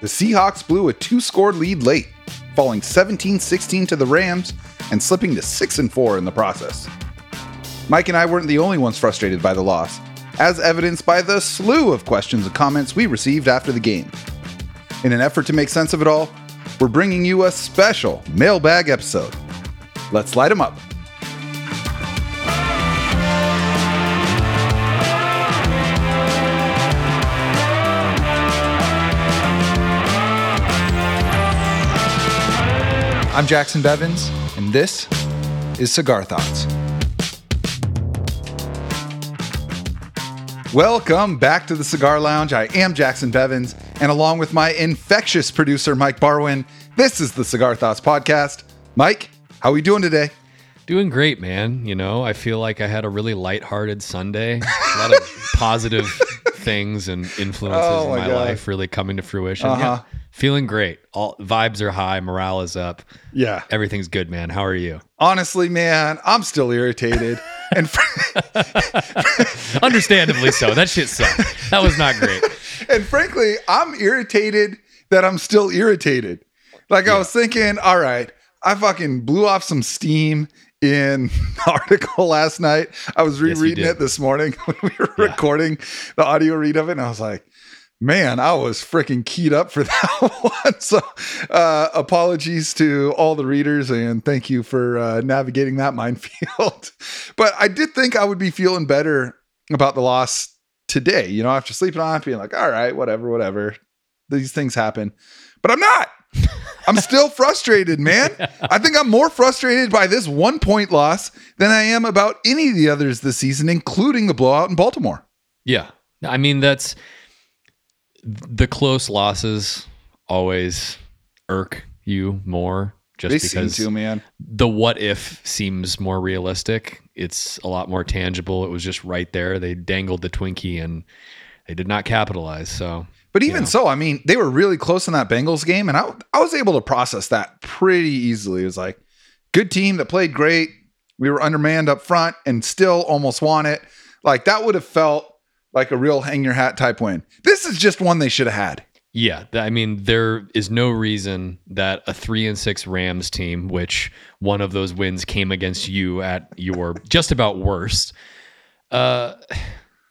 the Seahawks blew a two score lead late, falling 17 16 to the Rams and slipping to 6 and 4 in the process. Mike and I weren't the only ones frustrated by the loss, as evidenced by the slew of questions and comments we received after the game. In an effort to make sense of it all, we're bringing you a special mailbag episode. Let's light them up. I'm Jacson Bevens, and this is Cigar Thoughts. Welcome back to the Cigar Lounge. I am Jacson Bevens, and along with my infectious producer, Mike Barwin, this is the Cigar Thoughts Podcast. Mike, how are we doing today? Doing great, man. You know, I feel like I had a really lighthearted Sunday. A lot of positive things and influences Oh in my God. life really coming to fruition. Uh-huh. Yeah, feeling great. All vibes are high, morale is up. Yeah. Everything's good, man. How are you? Honestly, man, I'm still irritated. and fr- Understandably so. That shit sucked. That was not great. and frankly, I'm irritated that I'm still irritated. Like I was thinking, all right, I fucking blew off some steam in the article last night. I was rereading did. it this morning when we were Yeah. recording the audio read of it, and I was like, man, I was freaking keyed up for that one. So, uh, apologies to all the readers, and thank you for uh, navigating that minefield. but I did think I would be feeling better about the loss today. You know, after sleeping on it, being like, all right, whatever, whatever. These things happen, but I'm not. I'm still frustrated, man. I think I'm more frustrated by this one point loss than I am about any of the others this season, including the blowout in Baltimore. Yeah. I mean, that's the close losses always irk you more just They because to, man. the what if seems more realistic. It's a lot more tangible. It was just right there. They dangled the Twinkie and they did not capitalize. So But even Yeah. so, I mean, they were really close in that Bengals game, and I, I was able to process that pretty easily. It was like, good team that played great. We were undermanned up front and still almost won it. Like, that would have felt like a real hang your hat type win. This is just one they should have had. yeah, I mean, there is no reason that a three and six Rams team, which one of those wins came against you at your just about worst, uh,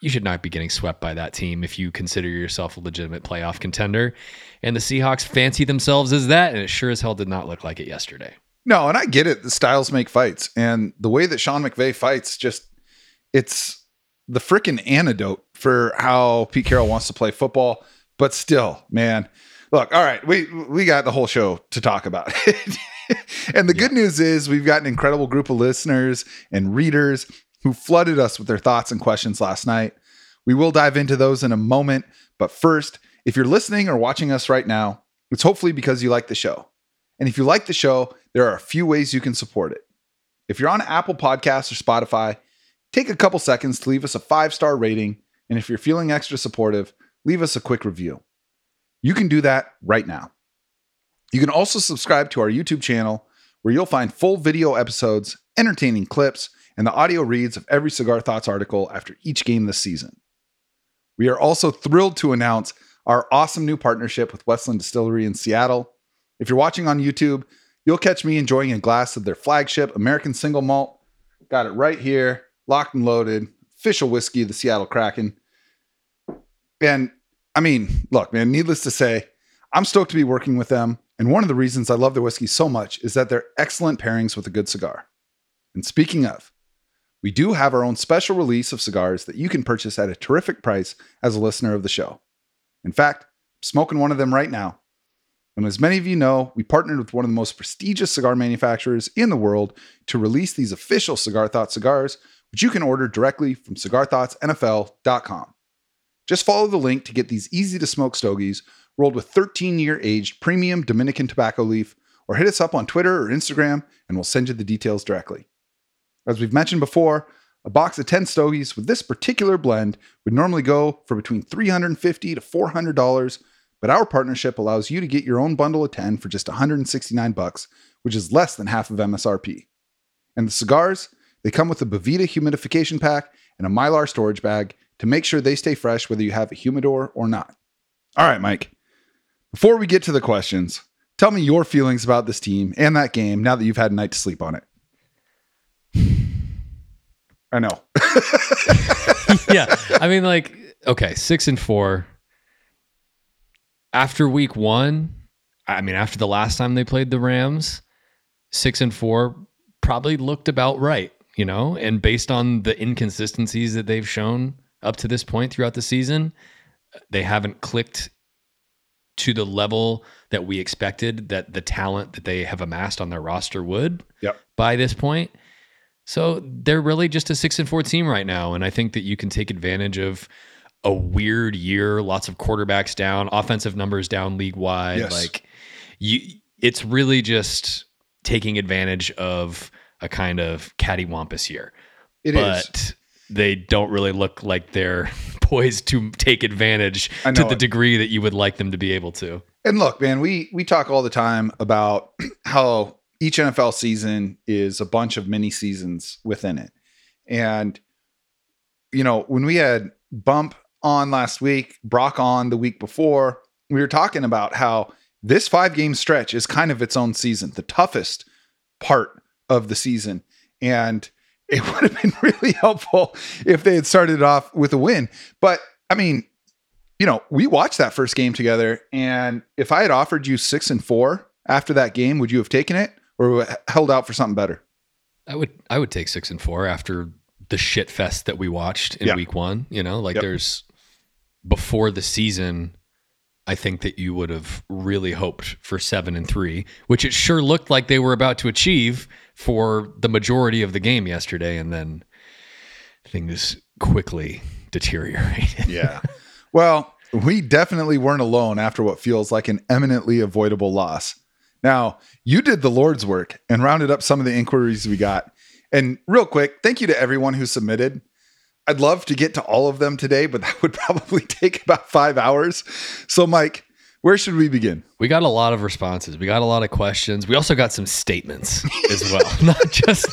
you should not be getting swept by that team if you consider yourself a legitimate playoff contender. And the Seahawks fancy themselves as that, and it sure as hell did not look like it yesterday. No, and I get it. The styles make fights. And the way that Sean McVay fights, just it's the freaking antidote for how Pete Carroll wants to play football. But still, man, look, all right, we we got the whole show to talk about. and the good news is we've got an incredible group of listeners and readers who flooded us with their thoughts and questions last night. We will dive into those in a moment. But first, if you're listening or watching us right now, it's hopefully because you like the show. And if you like the show, there are a few ways you can support it. If you're on Apple Podcasts or Spotify, take a couple seconds to leave us a five star rating. And if you're feeling extra supportive, leave us a quick review. You can do that right now. You can also subscribe to our YouTube channel where you'll find full video episodes, entertaining clips, and the audio reads of every Cigar Thoughts article after each game this season. We are also thrilled to announce our awesome new partnership with Westland Distillery in Seattle. If you're watching on YouTube, you'll catch me enjoying a glass of their flagship American single malt. Got it right here, locked and loaded, official whiskey, the Seattle Kraken. And I mean, look, man, needless to say, I'm stoked to be working with them. And one of the reasons I love their whiskey so much is that they're excellent pairings with a good cigar. And speaking of, we do have our own special release of cigars that you can purchase at a terrific price as a listener of the show. In fact, I'm smoking one of them right now. And as many of you know, we partnered with one of the most prestigious cigar manufacturers in the world to release these official Cigar Thoughts cigars, which you can order directly from cigarthoughtsnfl.com. Just follow the link to get these easy to smoke stogies rolled with 13 year aged premium Dominican tobacco leaf, or hit us up on Twitter or Instagram and we'll send you the details directly. As we've mentioned before, a box of 10 stogies with this particular blend would normally go for between 350 to $400, but our partnership allows you to get your own bundle of 10 for just 169 bucks, which is less than half of MSRP. And the cigars, they come with a Boveda humidification pack and a Mylar storage bag to make sure they stay fresh whether you have a humidor or not. All right, Mike. before we get to the questions, tell me your feelings about this team and that game now that you've had a night to sleep on it. I know. yeah. I mean, like, okay, six and four. After week one, I mean, after the last time they played the Rams, six and four probably looked about right, you know? And based on the inconsistencies that they've shown up to this point throughout the season, they haven't clicked to the level that we expected that the talent that they have amassed on their roster would Yep. by this point. So they're really just a six and four team right now. And I think that you can take advantage of a weird year, lots of quarterbacks down, offensive numbers down league wide. Yes. Like you it's really just taking advantage of a kind of cattywampus year. It is. but they don't really look like they're poised to take advantage to the it. degree that you would like them to be able to. And look, man, we we talk all the time about how each NFL season is a bunch of mini seasons within it. And you know, when we had Bump on last week, Brock on the week before, we were talking about how this five game stretch is kind of its own season, the toughest part of the season. And it would have been really helpful if they had started off with a win. But I mean, you know, we watched that first game together, and if I had offered you six and four after that game, would you have taken it or held out for something better? I would I would take six and four after the shit fest that we watched in Yeah. week one. You know, like Yep. there's before the season, I think that you would have really hoped for seven and three, which it sure looked like they were about to achieve for the majority of the game yesterday, and then things quickly deteriorated. Yeah. well, we definitely weren't alone after what feels like an eminently avoidable loss. Now, you did the Lord's work and rounded up some of the inquiries we got. And real quick, thank you to everyone who submitted. I'd love to get to all of them today, but that would probably take about five hours. So, Mike, where should we begin? We got a lot of responses. We got a lot of questions. We also got some statements as well. Not just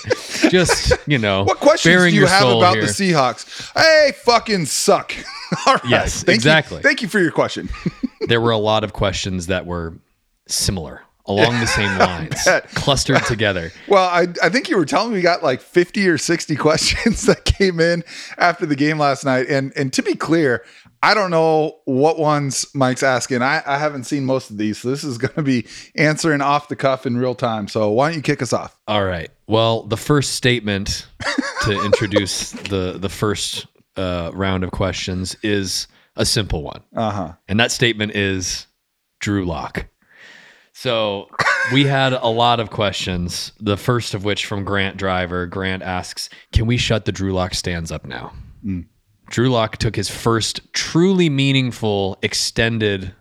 just, you know, What questions do you have about here. the Seahawks? Hey, fucking suck. All right. Yes, Thank you- exactly. thank you for your question. there were a lot of questions that were similar along the same lines, clustered together. Well, I, I think you were telling me we got like 50 or 60 questions that came in after the game last night. And and to be clear, I don't know what ones Mike's asking. I, I haven't seen most of these. So this is going to be answering off the cuff in real time. So why don't you kick us off? All right. Well, the first statement to introduce the the first uh, round of questions is a simple one. Uh huh. And that statement is Drew Lock. So we had a lot of questions. The first of which from Grant Driver. Grant asks, "Can we shut the Drew Lock stands up now?" Mm. Drew Lock took his first truly meaningful extended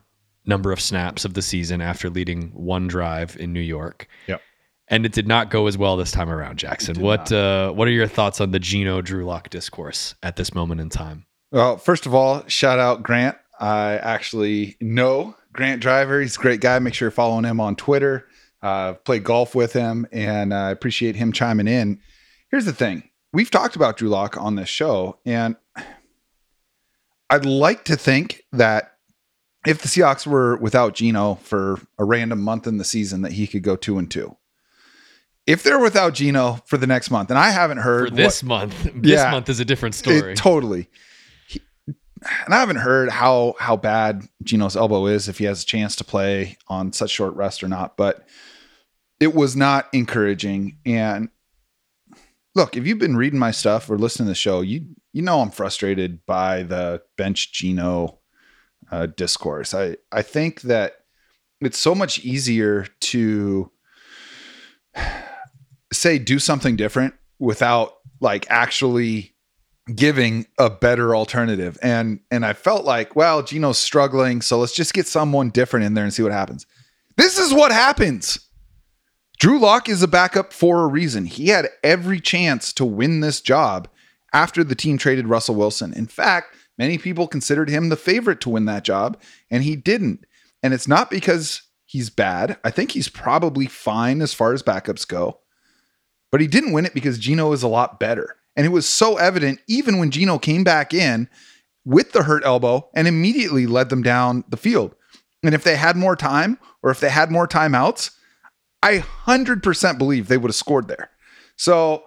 number of snaps of the season after leading one drive in New York. Yep. And it did not go as well this time around, Jacson. What uh, what are your thoughts on the Geno Drew Lock discourse at this moment in time? Well, first of all, shout out Grant. I actually know Grant Driver. He's a great guy. Make sure you're following him on Twitter. Uh, played golf with him, and I appreciate him chiming in. Here's the thing: we've talked about Drew Lock on this show, and I'd like to think that if the Seahawks were without Geno for a random month in the season, that he could go two and two. If they're without Geno for the next month, and I haven't heard For this month, this Yeah. month is a different it- story. totally. And I haven't heard how how bad Geno's elbow is if he has a chance to play on such short rest or not, but it was not encouraging. And look, if you've been reading my stuff or listening to the show, you you know I'm frustrated by the bench Geno uh, discourse. I I think that it's so much easier to say do something different without like actually giving a better alternative. And and I felt like, well, Geno's struggling, so let's just get someone different in there and see what happens. This is what happens. Drew Lock is a backup for a reason. He had every chance to win this job after the team traded Russell Wilson. In fact, many people considered him the favorite to win that job, and he didn't. And it's not because he's bad. I think he's probably fine as far as backups go. But he didn't win it because Geno is a lot better. And it was so evident even when Geno came back in with the hurt elbow and immediately led them down the field. And if they had more time or if they had more timeouts, I 100% believe they would have scored there. So,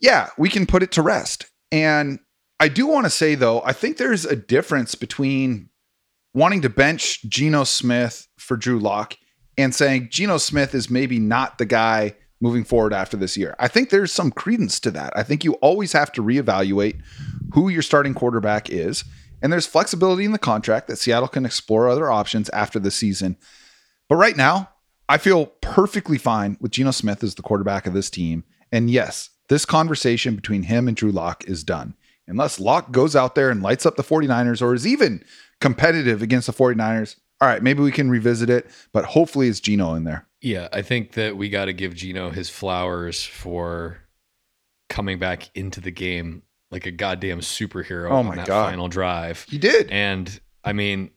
yeah, we can put it to rest. And I do want to say, though, I think there's a difference between wanting to bench Geno Smith for Drew Lock and saying Geno Smith is maybe not the guy moving forward after this year. I think there's some credence to that. I think you always have to reevaluate who your starting quarterback is. And there's flexibility in the contract that Seattle can explore other options after the season. But right now, I feel perfectly fine with Geno Smith as the quarterback of this team. And yes, this conversation between him and Drew Lock is done. Unless Lock goes out there and lights up the 49ers or is even competitive against the 49ers, all right, maybe we can revisit it, but hopefully it's Geno in there. Yeah, I think that we got to give Geno his flowers for coming back into the game like a goddamn superhero Oh on my that God. final drive. He did. And I mean,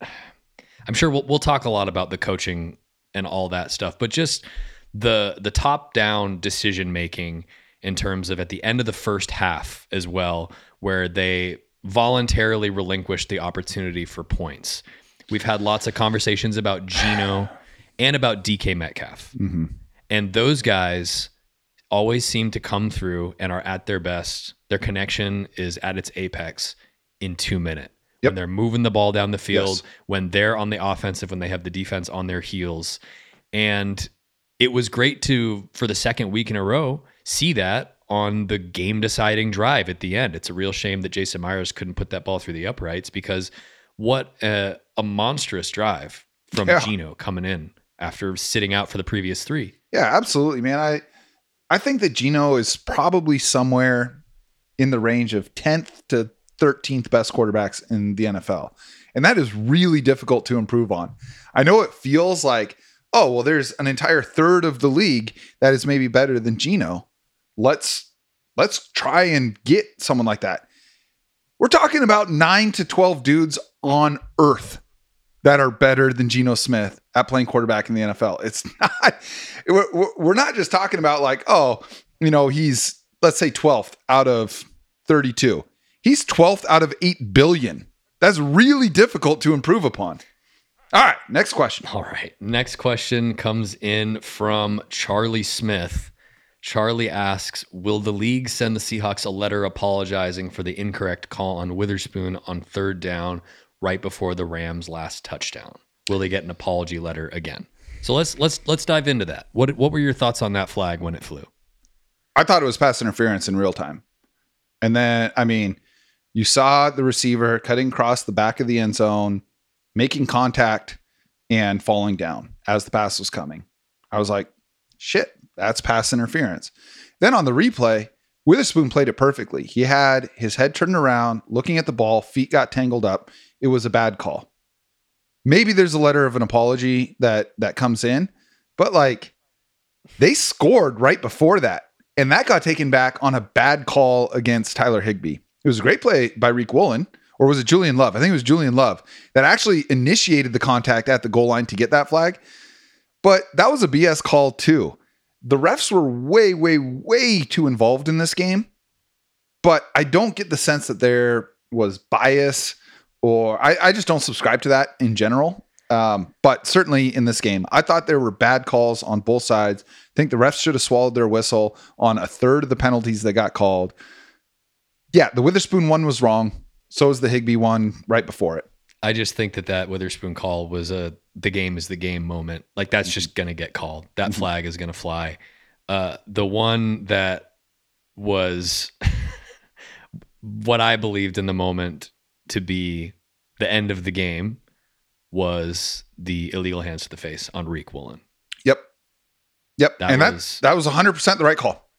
I'm sure we'll we'll talk a lot about the coaching and all that stuff, but just the the top down decision making in terms of at the end of the first half as well, where they voluntarily relinquished the opportunity for points. We've had lots of conversations about Geno and about DK Metcalf. Mhm. And those guys always seem to come through and are at their best. Their connection is at its apex in two minutes. Yep. When they're moving the ball down the field, Yes. when they're on the offensive, when they have the defense on their heels. And it was great to, for the second week in a row, see that on the game deciding drive at the end. It's a real shame that Jason Myers couldn't put that ball through the uprights because what a, a monstrous drive from Yeah. Geno coming in after sitting out for the previous three. Yeah, absolutely, man. I I think that Geno is probably somewhere in the range of 10th to 13th best quarterbacks in the NFL. And that is really difficult to improve on. I know it feels like, oh, well, there's an entire third of the league that is maybe better than Geno. Let's let's try and get someone like that. We're talking about 9 to 12 dudes on earth that are better than Geno Smith at playing quarterback in the NFL. It's not, we're, not just talking about like, oh, you know, he's, let's say 12th out of 32. He's 12th out of 8 billion. That's really difficult to improve upon. All right, next question. All right. Next question comes in from Charlie Smith. Charlie asks Will the league send the Seahawks a letter apologizing for the incorrect call on Witherspoon on third down right before the Rams' last touchdown? Will they get an apology letter again? So let's let's let's dive into that. What what were your thoughts on that flag when it flew? I thought it was pass interference in real time. And then, I mean, you saw the receiver cutting across the back of the end zone, making contact and falling down as the pass was coming. I was like, shit, that's pass interference. Then on the replay, Witherspoon played it perfectly. He had his head turned around, looking at the ball, feet got tangled up. It was a bad call. Maybe there's a letter of an apology that that comes in, but like they scored right before that. And that got taken back on a bad call against Tyler Higbee. It was a great play by Riq Woolen, or was it Julian Love? I think it was Julian Love that actually initiated the contact at the goal line to get that flag. But that was a BS call too. The refs were way, way, way too involved in this game. But I don't get the sense that there was bias or I, I just don't subscribe to that in general. Um, but certainly in this game, I thought there were bad calls on both sides. I think the refs should have swallowed their whistle on a third of the penalties that got called. Yeah, the Witherspoon one was wrong. So is the Higbee one right before it. I just think that that Witherspoon call was a the game is the game moment. Like that's just going to get called. That Mhm. flag is going to fly. Uh, the one that was what I believed in the moment to be the end of the game was the illegal hands to the face on Riq Woolen. Yep. Yep. That and was- that that was 100% the right call.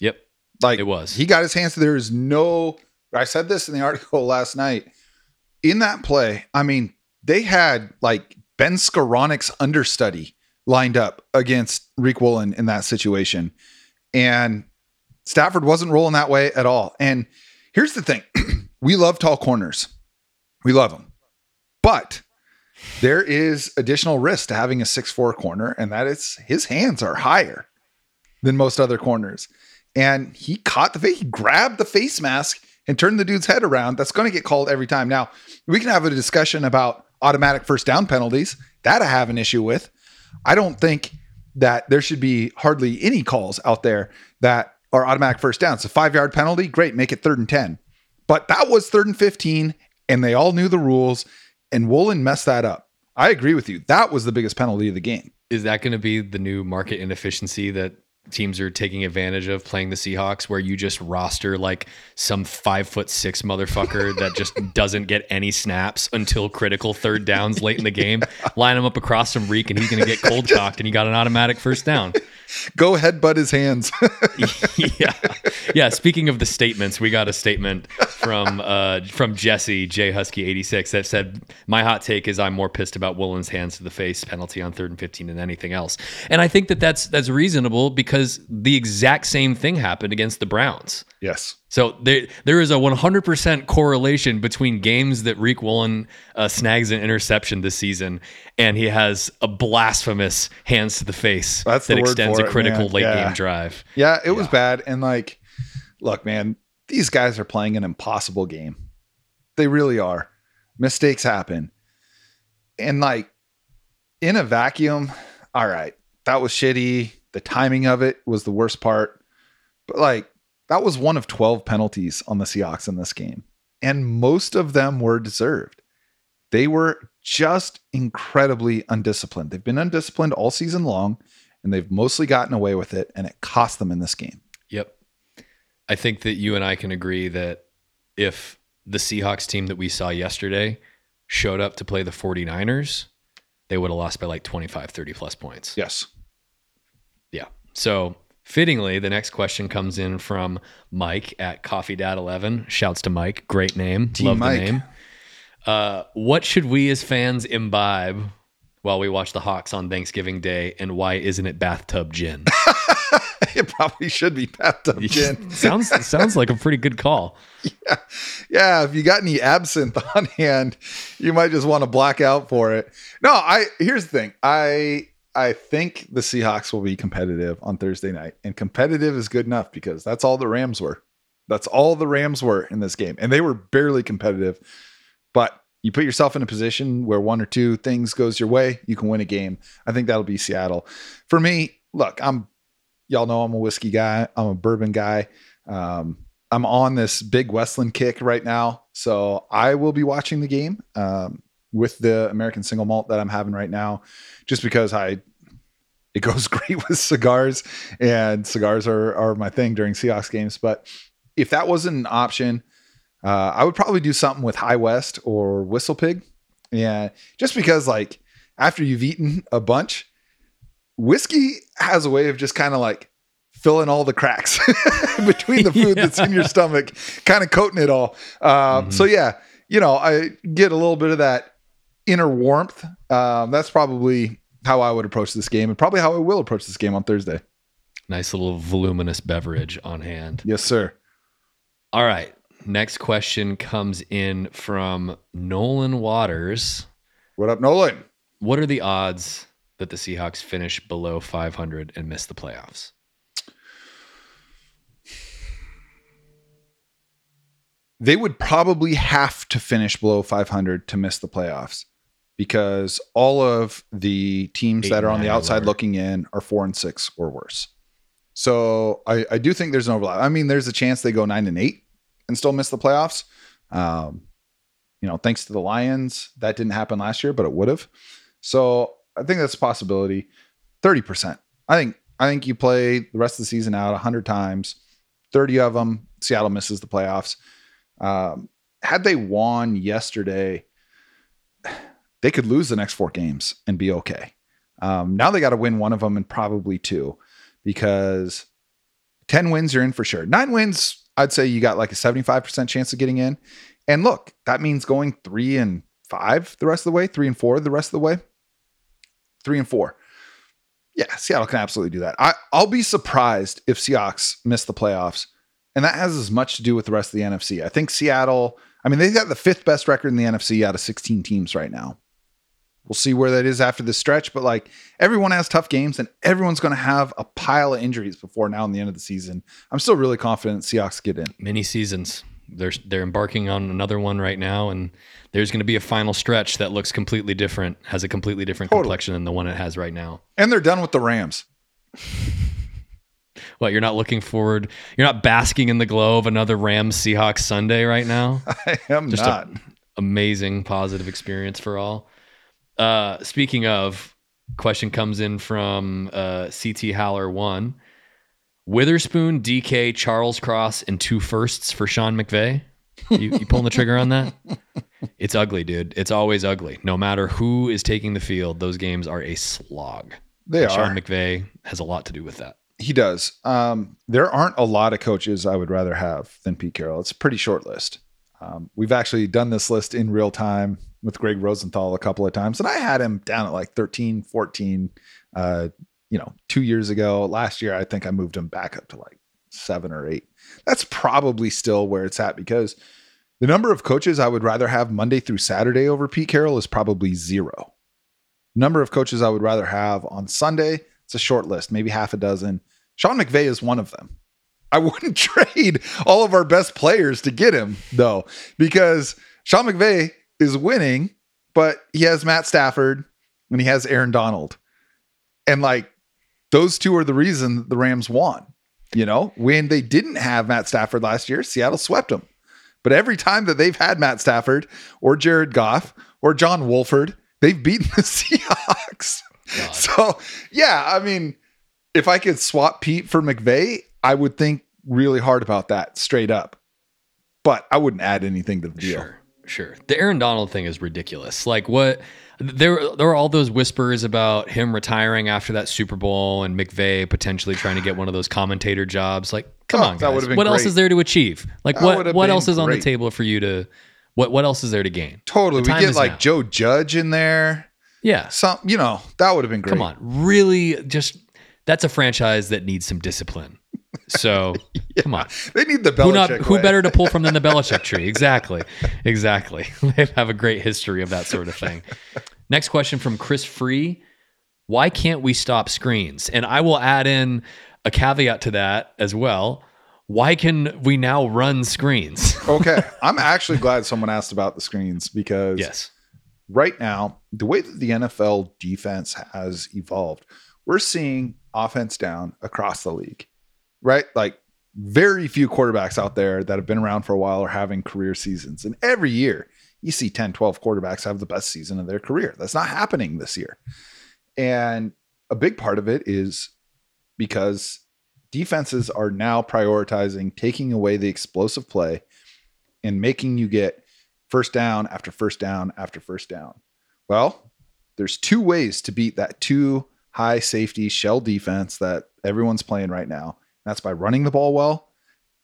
Yep, Like it was. He got his hands. There is no. I said this in the article last night. In that play, I mean, they had like Ben Skowronek's understudy lined up against Riq Woolen in that situation, and Stafford wasn't rolling that way at all. And here's the thing: we love tall corners, we love them, but there is additional risk to having a six four corner, and that is his hands are higher than most other corners and he caught the face. He grabbed the face mask and turned the dude's head around. That's going to get called every time. Now we can have a discussion about automatic first down penalties. That I have an issue with. I don't think that there should be hardly any calls out there that are automatic first downs. A five yard penalty, great, make it third and 10. But that was third and 15, and they all knew the rules, and Woolen messed that up. I agree with you. That was the biggest penalty of the game. Is that going to be the new market inefficiency that teams are taking advantage of playing the Seahawks, where you just roster like some five foot six motherfucker that just doesn't get any snaps until critical third downs late in the game. Line him up across some Riq, and he's going to get cold cocked, and you got an automatic first down. Go headbutt his hands. yeah, yeah. Speaking of the statements, we got a statement from uh, from Jesse J Husky eighty six that said, "My hot take is I'm more pissed about Woolen's hands to the face penalty on third and fifteen than anything else." And I think that that's that's reasonable because the exact same thing happened against the Browns. Yes. So there, there is a 100% correlation between games that Riq Woolen uh, snags an interception this season, and he has a blasphemous hands to the face That's that the extends a critical man. late Yeah. game drive. Yeah, it was bad. And like, look, man, these guys are playing an impossible game. They really are. Mistakes happen. And like, in a vacuum, all right, that was shitty. The timing of it was the worst part. But like, that was one of 12 penalties on the Seahawks in this game. And most of them were deserved. They were just incredibly undisciplined. They've been undisciplined all season long, and they've mostly gotten away with it, and it cost them in this game. Yep. I think that you and I can agree that if the Seahawks team that we saw yesterday showed up to play the 49ers, they would have lost by like 25, 30 plus points. Yes. Yeah. So fittingly, the next question comes in from Mike at Coffee Dad 11. Shouts to Mike. Great name. Team Love Mike. the name. Uh, what should we as fans imbibe while we watch the Hawks on Thanksgiving Day? And why isn't it bathtub gin? it probably should be bathtub gin. sounds sounds like a pretty good call. Yeah, if you got any absinthe on hand, you might just want to black out for it. No, I here's the thing. I I think the Seahawks will be competitive on Thursday night. And competitive is good enough because that's all the Rams were. That's all the Rams were in this game. And they were barely competitive. But you put yourself in a position where one or two things goes your way, you can win a game. I think that'll be Seattle. For me, look, I'm y'all know I'm a whiskey guy. I'm a bourbon guy. Um, I'm on this big Westland kick right now, so I will be watching the game um, with the American single malt that I'm having right now, just because I it goes great with cigars, and cigars are are my thing during Seahawks games. But if that wasn't an option, uh, I would probably do something with High West or Whistle Pig, yeah, just because like after you've eaten a bunch, whiskey has a way of just kind of like filling all the cracks between the food that's in your stomach, kind of coating it all. Um, So yeah, you know, I get a little bit of that inner warmth. Um, that's probably how I would approach this game, and probably how I will approach this game on Thursday. Nice little voluminous beverage on hand. Yes, sir. All right. Next question comes in from Nolan Waters. What up, Nolan? What are the odds that the Seahawks finish below 500 and miss the playoffs? They would probably have to finish below 500 to miss the playoffs because all of the teams Eight that are on the outside looking in are four and six or worse. So I, I do think there's an overlap. I mean, there's a chance they go nine and eight and still miss the playoffs. Um, you know, thanks to the Lions, that didn't happen last year, but it would have. So I think that's a possibility. Thirty percent. I think I think you play the rest of the season out hundred times. Thirty of them, Seattle misses the playoffs. Um, had they won yesterday, they could lose the next four games and be okay. Um, now they got to win one of them and probably two because 10 wins, you're in for sure. Nine wins, I'd say you got like a 75% chance of getting in. And look, that means going three and five the rest of the way, three and four the rest of the way, three and four. Yeah, Seattle can absolutely do that. I, I'll be surprised if Seahawks miss the playoffs. And that has as much to do with the rest of the NFC. I think Seattle, I mean, they've got the fifth best record in the NFC out of 16 teams right now. We'll see where that is after the stretch, but like everyone has tough games and everyone's going to have a pile of injuries before now and the end of the season. I'm still really confident Seahawks get in. Many seasons. They're they're embarking on another one right now, and there's going to be a final stretch that looks completely different, has a completely different Totally. complexion than the one it has right now. And they're done with the Rams. What you're not looking forward? You're not basking in the glow of another Rams Seahawks Sunday right now. I am Just not. amazing positive experience for all. Uh, speaking of, question comes in from uh, CT Haller one. Witherspoon, DK, Charles Cross, and two firsts for Sean McVay. You, you pulling the trigger on that? It's ugly, dude. It's always ugly. No matter who is taking the field, those games are a slog. they And are. Sean McVay has a lot to do with that. He does. Um, there aren't a lot of coaches I would rather have than Pete Carroll. It's a pretty short list. Um, we've actually done this list in real time with Greg Rosenthal a couple of times, and I had him down at like 13, 14, uh, you know, two years ago. Last year, I think I moved him back up to like seven or eight. That's probably still where it's at because the number of coaches I would rather have Monday through Saturday over Pete Carroll is probably zero. Number of coaches I would rather have on Sunday, it's a short list, maybe half a dozen. Sean McVay is one of them. I wouldn't trade all of our best players to get him, though, because Sean McVay is winning, but he has Matt Stafford and he has Aaron Donald. And like those two are the reason the Rams won. You know, when they didn't have Matt Stafford last year, Seattle swept them. But every time that they've had Matt Stafford or Jared Goff or John Wolford, they've beaten the Seahawks. God. So, yeah, I mean, if I could swap Pete for McVay, I would think really hard about that straight up. But I wouldn't add anything to the deal. Sure, sure. The Aaron Donald thing is ridiculous. Like what there there were all those whispers about him retiring after that Super Bowl and McVay potentially trying to get one of those commentator jobs. Like, come Oh, on, guys. What else is there to achieve? Like That what what else is on the table for you to what what else is there to gain? Totally. We get like now. Joe Judge in there. Yeah. Some, you know, that would have been great. Come on. Really just that's a franchise that needs some discipline. So come on. They need the Who not who better to pull from than the Belichick tree? Exactly. Exactly. They have a great history of that sort of thing. Next question from Chris Free. Why can't we stop screens? And I will add in a caveat to that as well. Why can we now run screens? okay. I'm actually glad someone asked about the screens because yes. right now, the way that the NFL defense has evolved, we're seeing offense down across the league, right? Like very few quarterbacks out there that have been around for a while are having career seasons. And every year you see 10, 12 quarterbacks have the best season of their career. That's not happening this year. And a big part of it is because defenses are now prioritizing taking away the explosive play and making you get first down after first down after first down. Well, there's two ways to beat that two high safety shell defense that everyone's playing right now. That's by running the ball well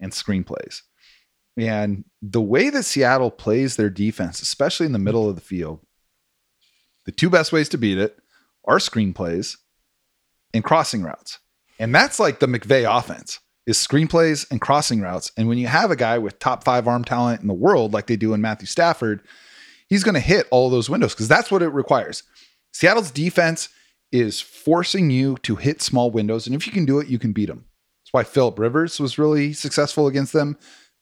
and screenplays. And the way that Seattle plays their defense, especially in the middle of the field, the two best ways to beat it are screenplays and crossing routes. And that's like the McVay offense is screenplays and crossing routes. And when you have a guy with top five arm talent in the world, like they do in Matthew Stafford, he's going to hit all those windows because that's what it requires. Seattle's defense is forcing you to hit small windows. And if you can do it, you can beat them. Why Philip Rivers was really successful against them.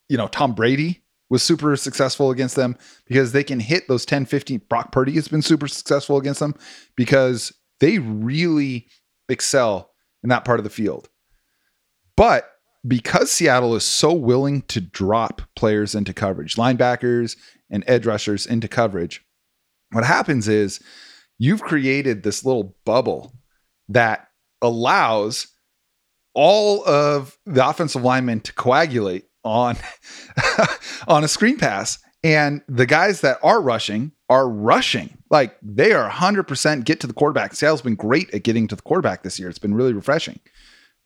You know, Tom Brady was super successful against them because they can hit those 10, 15. Brock Purdy has been super successful against them because they really excel in that part of the field. But because Seattle is so willing to drop players into coverage, linebackers and edge rushers into coverage, what happens is you've created this little bubble that allows all of the offensive linemen to coagulate on on a screen pass. And the guys that are rushing are rushing. Like they are 100% get to the quarterback. Seattle's been great at getting to the quarterback this year. It's been really refreshing.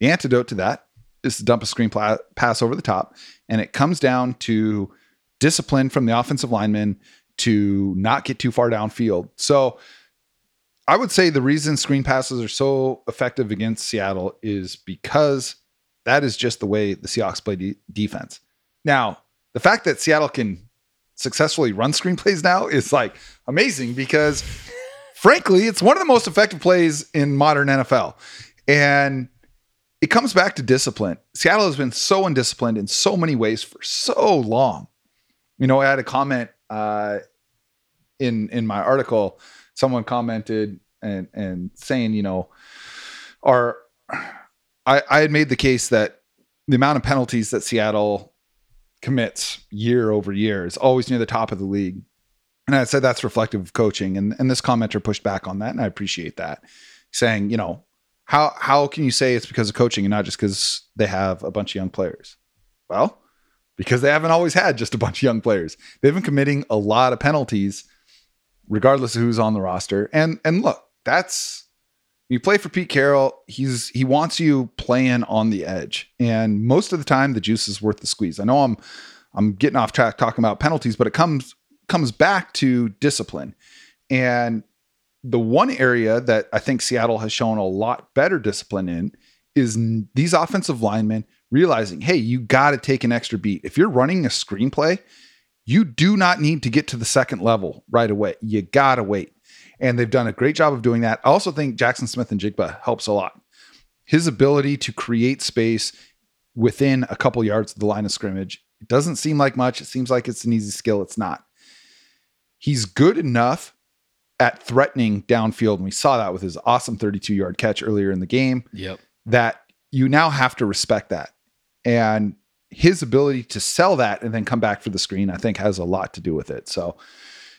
The antidote to that is to dump a screen pla- pass over the top and it comes down to discipline from the offensive linemen to not get too far downfield. So I would say the reason screen passes are so effective against Seattle is because that is just the way the Seahawks play de- defense. Now, the fact that Seattle can successfully run screenplays now is like amazing because frankly, it's one of the most effective plays in modern NFL. And it comes back to discipline. Seattle has been so undisciplined in so many ways for so long. You know, I had a comment uh, in in my article. Someone commented and and saying, you know, are I, I had made the case that the amount of penalties that Seattle commits year over year is always near the top of the league. And I said that's reflective of coaching. And, and this commenter pushed back on that. And I appreciate that. Saying, you know, how how can you say it's because of coaching and not just because they have a bunch of young players? Well, because they haven't always had just a bunch of young players. They've been committing a lot of penalties, regardless of who's on the roster. And and look, that's you play for Pete Carroll, he's he wants you playing on the edge. And most of the time the juice is worth the squeeze. I know I'm I'm getting off track talking about penalties, but it comes comes back to discipline. And the one area that I think Seattle has shown a lot better discipline in is these offensive linemen realizing, hey, you got to take an extra beat. If you're running a screenplay, you do not need to get to the second level right away. You got to wait and they've done a great job of doing that. I also think Jaxon Smith-Njigba helps a lot. His ability to create space within a couple yards of the line of scrimmage it doesn't seem like much. It seems like it's an easy skill. It's not. He's good enough at threatening downfield, and we saw that with his awesome 32 yard catch earlier in the game. Yep. That you now have to respect that. And his ability to sell that and then come back for the screen, I think, has a lot to do with it. So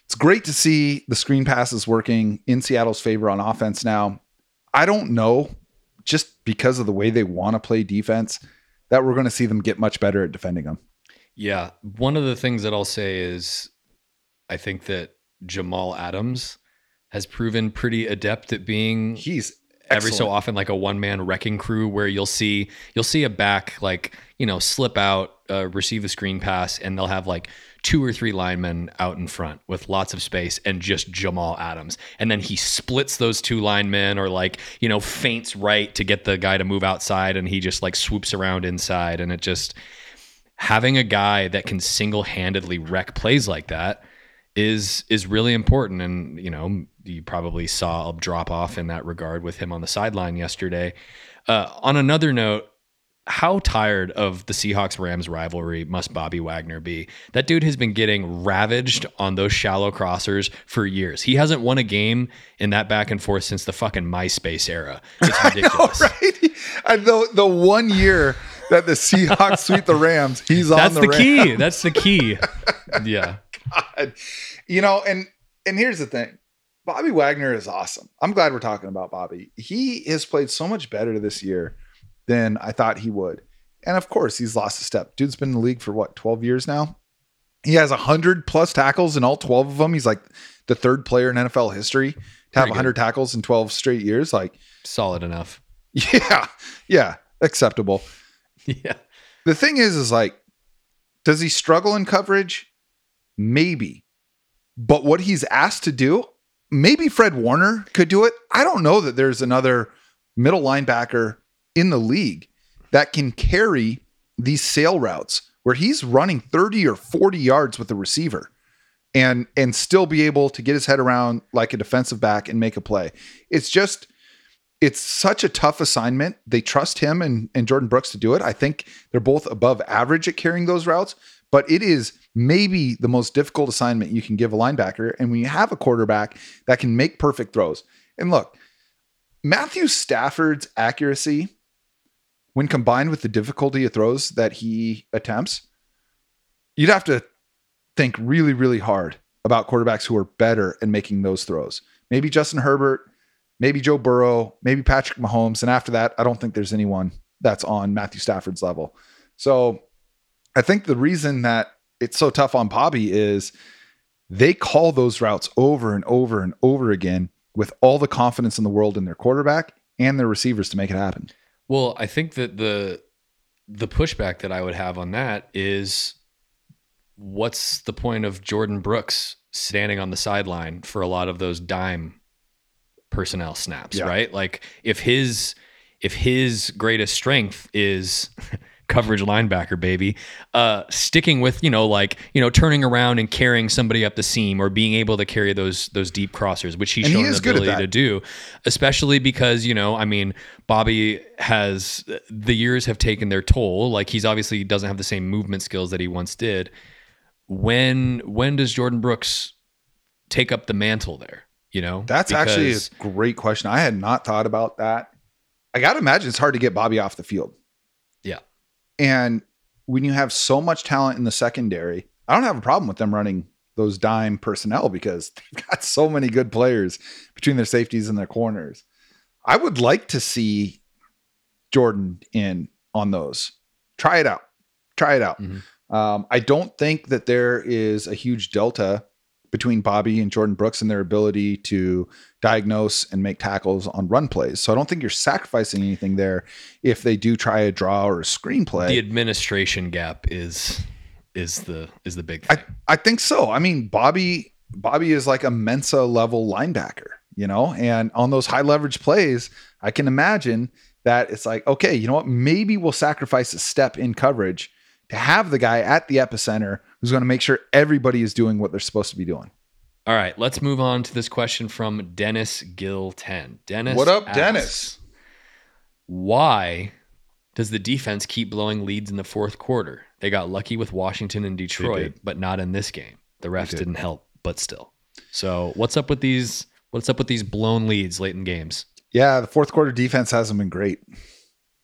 it's great to see the screen passes working in Seattle's favor on offense now. I don't know, just because of the way they want to play defense, that we're going to see them get much better at defending them. Yeah. One of the things that I'll say is I think that Jamal Adams has proven pretty adept at being he's every so often like a one man wrecking crew where you'll see you'll see a back like you know slip out uh, receive a screen pass and they'll have like two or three linemen out in front with lots of space and just Jamal Adams. And then he splits those two linemen or like, you know, feints right to get the guy to move outside and he just like swoops around inside. And it just having a guy that can single handedly wreck plays like that is is really important. And, you know, you probably saw a drop off in that regard with him on the sideline yesterday. Uh, on another note, how tired of the Seahawks Rams rivalry must Bobby Wagner be? That dude has been getting ravaged on those shallow crossers for years. He hasn't won a game in that back and forth since the fucking MySpace era. It's ridiculous. know, right? And the the one year that the Seahawks sweep the Rams, he's That's on the, the key. That's the key. Yeah. God. You know, and and here's the thing. Bobby Wagner is awesome. I'm glad we're talking about Bobby. He has played so much better this year than I thought he would. And of course, he's lost a step. Dude's been in the league for what, 12 years now? He has 100 plus tackles in all 12 of them. He's like the third player in NFL history to have 100 tackles in 12 straight years. Like, solid enough. Yeah. Yeah. Acceptable. Yeah. The thing is, is like, does he struggle in coverage? Maybe. But what he's asked to do, maybe Fred Warner could do it. I don't know that there's another middle linebacker in the league that can carry these sail routes where he's running 30 or 40 yards with the receiver and and still be able to get his head around like a defensive back and make a play. It's just it's such a tough assignment. They trust him and, and Jordyn Brooks to do it. I think they're both above average at carrying those routes, but it is maybe the most difficult assignment you can give a linebacker. And when you have a quarterback that can make perfect throws, and look, Matthew Stafford's accuracy when combined with the difficulty of throws that he attempts, you'd have to think really, really hard about quarterbacks who are better at making those throws. Maybe Justin Herbert, maybe Joe Burrow, maybe Patrick Mahomes. And after that, I don't think there's anyone that's on Matthew Stafford's level. So I think the reason that it's so tough on Bobby is they call those routes over and over and over again with all the confidence in the world in their quarterback and their receivers to make it happen. Well, I think that the the pushback that I would have on that is what's the point of Jordyn Brooks standing on the sideline for a lot of those dime personnel snaps, Yeah. right? Like if his if his greatest strength is coverage linebacker, baby. Uh, sticking with you know like you know turning around and carrying somebody up the seam or being able to carry those those deep crossers, which he's And he shown good ability to do, especially because you know I mean Bobby has the years have taken their toll. Like he's obviously doesn't have the same movement skills that he once did. When when does Jordyn Brooks take up the mantle there? You know, That's actually a great question. I had not thought about that. I got to imagine it's hard to get Bobby off the field. And when you have so much talent in the secondary, I don't have a problem with them running those dime personnel because they've got so many good players between their safeties and their corners. I would like to see Jordyn in on those. Try it out. Try it out. Mhm. Um, I don't think that there is a huge delta between Bobby and Jordyn Brooks and their ability to diagnose and make tackles on run plays. So I don't think you're sacrificing anything there if they do try a draw or a screenplay. the administration gap is is the is the big I, thing. I think so. I mean, Bobby Bobby is like a Mensa level linebacker, you know, and on those high leverage plays, I can imagine that it's like, okay, you know what? Maybe we'll sacrifice a step in coverage to have the guy at the epicenter who's going to make sure everybody is doing what they're supposed to be doing. All right, let's move on to this question from Dennis Gill 10. Dennis What up, asks, Dennis? Why does the defense keep blowing leads in the fourth quarter? They got lucky with Washington and Detroit, but not in this game. The refs did. didn't help, but still. So, what's up with these what's up with these blown leads late in games? Yeah, the fourth quarter defense hasn't been great.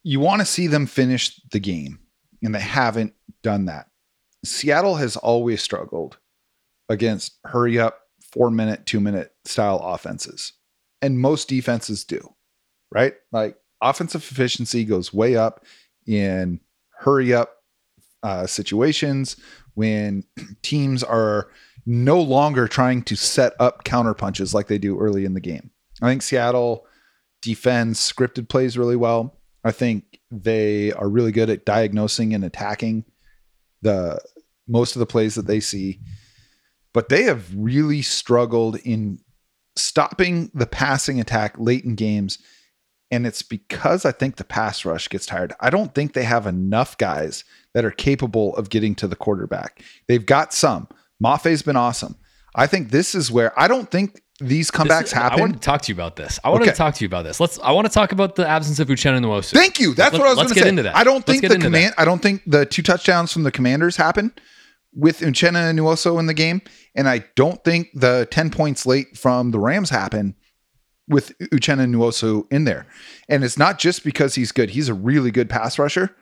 You want to see them finish the game, and they haven't done that. Seattle has always struggled against hurry up, four minute, two minute style offenses. And most defenses do, right? Like offensive efficiency goes way up in hurry up uh, situations when teams are no longer trying to set up counter punches like they do early in the game. I think Seattle defends scripted plays really well. I think they are really good at diagnosing and attacking the most of the plays that they see. But they have really struggled in stopping the passing attack late in games. And it's because I think the pass rush gets tired. I don't think they have enough guys that are capable of getting to the quarterback. They've got some. Mafe's been awesome. I think this is where I don't think these comebacks This- happen. I want to talk to you about this. I want Okay. to talk to you about this. Let's. I want to talk about the absence of Uchenna and Nwosu. Thank you. That's Let- what I was going to say. let's get into that. I don't think the command. I don't think the two touchdowns from the Commanders happen with Uchenna and Nwosu in the game, and I don't think the ten points late from the Rams happen with Uchenna Nwosu in there. And it's not just because he's good; he's a really good pass rusher.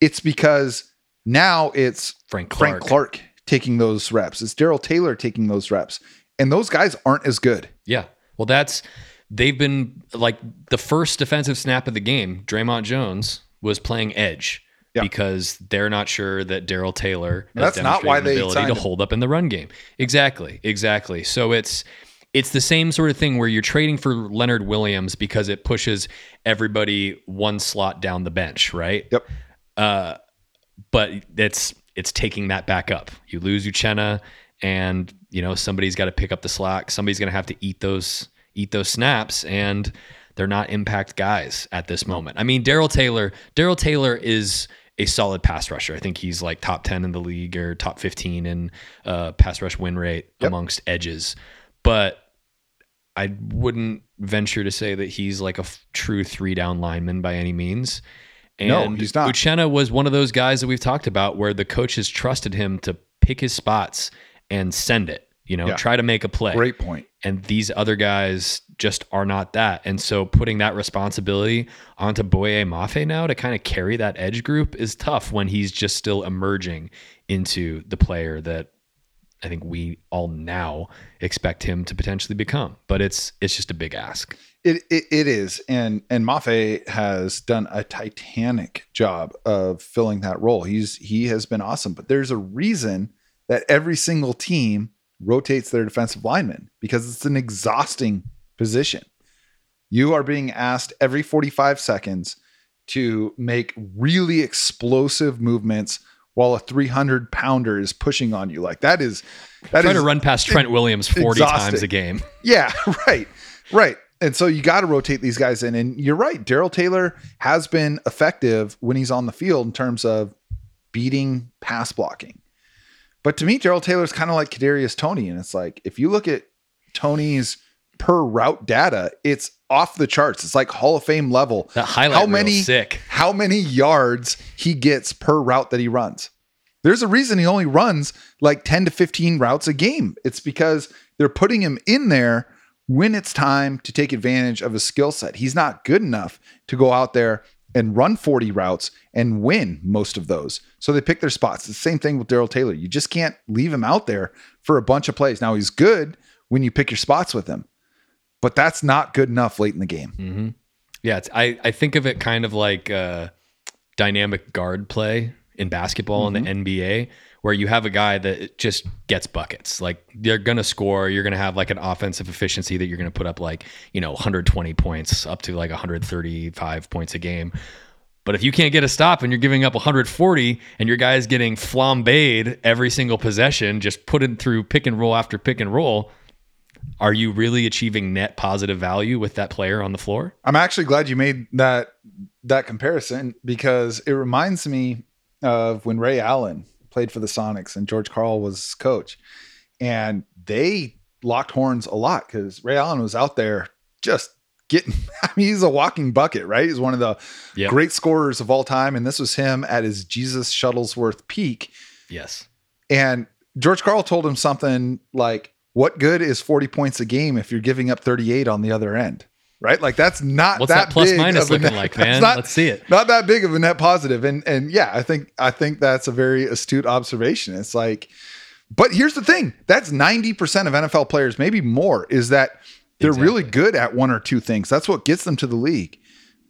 It's because now it's Frank Clark. Frank Clark taking those reps. It's Darrell Taylor taking those reps, and those guys aren't as good. Yeah. Well, that's they've been like the first defensive snap of the game. Dre'Mont Jones was playing edge Yeah. because they're not sure that Darrell Taylor has That's not why they ability to hold up in the run game. Exactly. Exactly. So it's it's the same sort of thing where you're trading for Leonard Williams because it pushes everybody one slot down the bench, right? Yep. Uh, but it's it's taking that back up. You lose Uchenna, and you know somebody's got to pick up the slack. Somebody's going to have to eat those eat those snaps, and they're not impact guys at this moment. I mean, Darrell Taylor. Darrell Taylor is a solid pass rusher. I think he's like top ten in the league or top fifteen in uh, pass rush win rate Yep. amongst edges, but. I wouldn't venture to say that he's like a f- true three down lineman by any means. No, he's not. Uchenna was one of those guys that we've talked about where the coaches trusted him to pick his spots and send it, you know, Yeah. try to make a play. Great point. And these other guys just are not that. And so putting that responsibility onto Boye Mafe now to kind of carry that edge group is tough when he's just still emerging into the player that I think we all now expect him to potentially become. But it's it's just a big ask. It, it it is, and and Mafe has done a titanic job of filling that role. He's he has been awesome, but there's a reason that every single team rotates their defensive linemen because it's an exhausting position. You are being asked every 45 seconds to make really explosive movements while a 300 pounder is pushing on you. Like that is that Try is to run past Trent Williams 40 times a game. yeah, right. Right. and so you got to rotate these guys in. And you're right, Darrell Taylor has been effective when he's on the field in terms of beating pass blocking. But to me, Darrell Taylor's kind of like Kadarius Toney, and it's like if you look at Toney's per route data, it's off the charts. It's like Hall of Fame level. That highlight how many sick. how many yards he gets per route that he runs. There's a reason he only runs like 10 to 15 routes a game. It's because they're putting him in there when it's time to take advantage of his skill set. He's not good enough to go out there and run 40 routes and win most of those. So they pick their spots. The same thing with Darrell Taylor. You just can't leave him out there for a bunch of plays. Now he's good when you pick your spots with him, but that's not good enough late in the game. hmm Yeah, it's, I I think of it kind of like uh, dynamic guard play in basketball in the NBA, where you have a guy that just gets buckets. Like they're gonna score. You're gonna have like an offensive efficiency that you're gonna put up like you know 120 points up to like 135 points a game. But if you can't get a stop and you're giving up 140 and your guy's getting flambéed every single possession, just put through pick and roll after pick and roll, are you really achieving net positive value with that player on the floor? I'm actually glad you made that that comparison because it reminds me of when Ray Allen played for the Sonics and George Karl was coach, and they locked horns a lot because Ray Allen was out there just getting. I mean, he's a walking bucket, right? He's one of the Yep. great scorers of all time, and this was him at his Jesus Shuttlesworth peak. Yes. And George Karl told him something like, "What good is 40 points a game if you're giving up 38 on the other end?" Right? Like that's not What's that, that, plus big minus of looking net- like, man? Not, Let's see it. not that big of a net positive. And and yeah, I think I think that's a very astute observation. It's like, but here's the thing: that's 90% of NFL players, maybe more, is that they're really good at one or two things. That's what gets them to the league.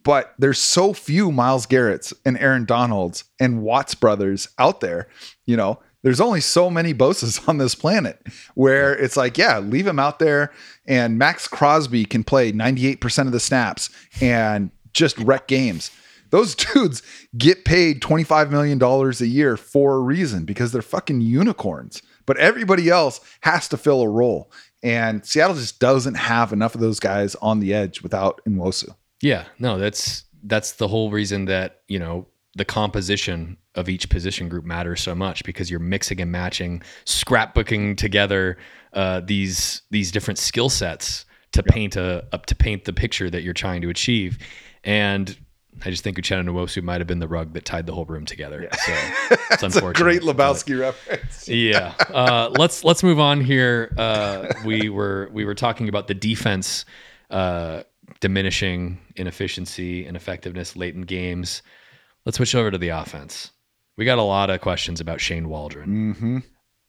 But there's so few Myles Garrett's and Aaron Donalds and Watts brothers out there. You know, there's only so many Bosa's on this planet where it's like, yeah, leave him out there. And Maxx Crosby can play 98% of the snaps and just wreck games. Those dudes get paid $25 million a year for a reason because they're fucking unicorns. But everybody else has to fill a role. And Seattle just doesn't have enough of those guys on the edge without Nwosu. Yeah. No, that's that's the whole reason that, you know, the composition of each position group matters so much because you're mixing and matching, scrapbooking together uh, these these different skill sets to paint a up to paint the picture that you're trying to achieve. And I just think Uchenna Nwosu might have been the rug that tied the whole room together. So it's unfortunate. great but- Lebowski reference. yeah. Uh, let's let's move on here. Uh, we were we were talking about the defense uh, diminishing in efficiency and effectiveness late in games. Let's switch over to the offense. We got a lot of questions about Shane Waldron. Mm-hmm.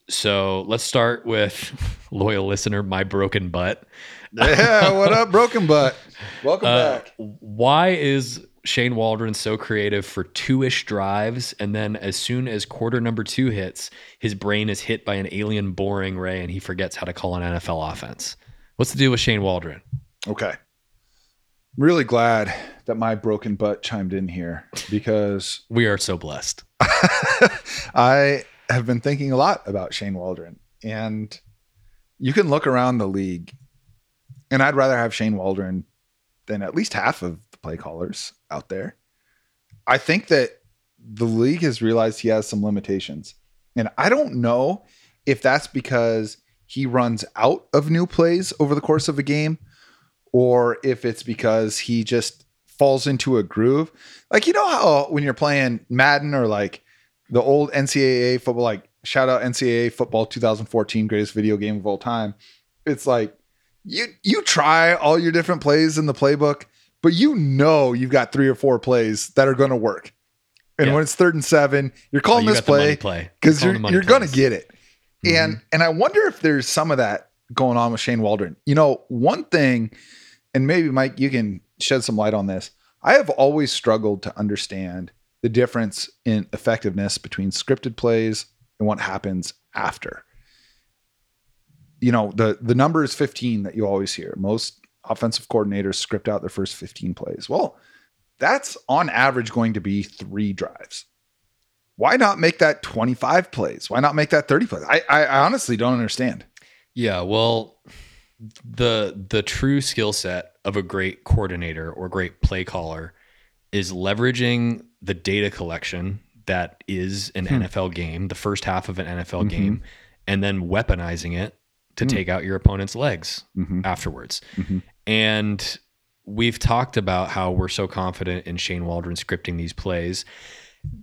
So let's start with loyal listener, my broken butt. Yeah, what up, Broken Butt? Welcome Uh, back. why is Shane Waldron so creative for two-ish drives, and then as soon as quarter number two hits, his brain is hit by an alien boring ray, and he forgets how to call an NFL offense? What's the deal with Shane Waldron? Okay. I'm Really glad that my broken butt chimed in here because We are so blessed. I have been thinking a lot about Shane Waldron. And you can look around the league, and I'd rather have Shane Waldron than at least half of the play callers out there. I think that the league has realized he has some limitations. And I don't know if that's because he runs out of new plays over the course of a game or if it's because he just falls into a groove. Like, you know how when you're playing Madden or like the old NCAA football, like shout out NCAA football 2014, greatest video game of all time. It's like you you try all your different plays in the playbook, but you know you've got three or four plays that are going to work. And Yeah. when it's third and seven, you're calling Oh, you this got the money play because you're you're going to get it. Mhm. And and I wonder if there's some of that going on with Shane Waldron. You know, one thing, and maybe Mike, you can shed some light on this. I have always struggled to understand the difference in effectiveness between scripted plays and what happens after. You know, the the number is 15 that you always hear. Most offensive coordinators script out their first 15 plays. Well, that's on average going to be three drives why not make that 25 plays? Why not make that 30 plays? I, I, I honestly don't understand. Yeah, well, the the true skill set of a great coordinator or great play caller is leveraging the data collection that is an Hmm. NFL game, the first half of an NFL Mhm. game, and then weaponizing it to Hmm. take out your opponent's legs Mhm. afterwards. And we've talked about how we're so confident in Shane Waldron scripting these plays.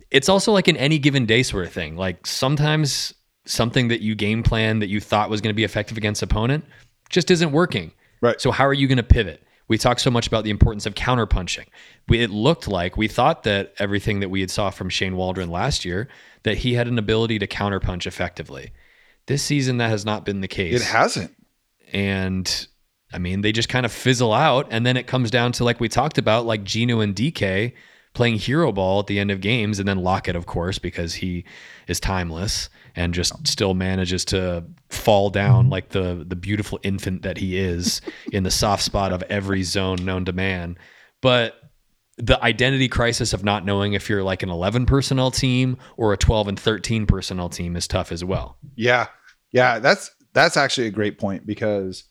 It's also like an any given day sort of thing. Like sometimes something that you game plan that you thought was going to be effective against opponent just isn't working. Right. So how are you going to pivot? We talk so much about the importance of counterpunching. We, it looked like we thought that everything that we had saw from Shane Waldron last year that he had an ability to counterpunch effectively. This season that has not been the case It hasn't. and I mean, they just kind of fizzle out, and then it comes down to like we talked about, like Geno and DK playing hero ball at the end of games, and then Lockett, of course, because he is timeless and just still manages to fall down like the the beautiful infant that he is in the soft spot of every zone known to man. But the identity crisis of not knowing if you're like an 11 personnel team or a 12 and 13 personnel team is tough as well. Yeah. Yeah, that's that's actually a great point because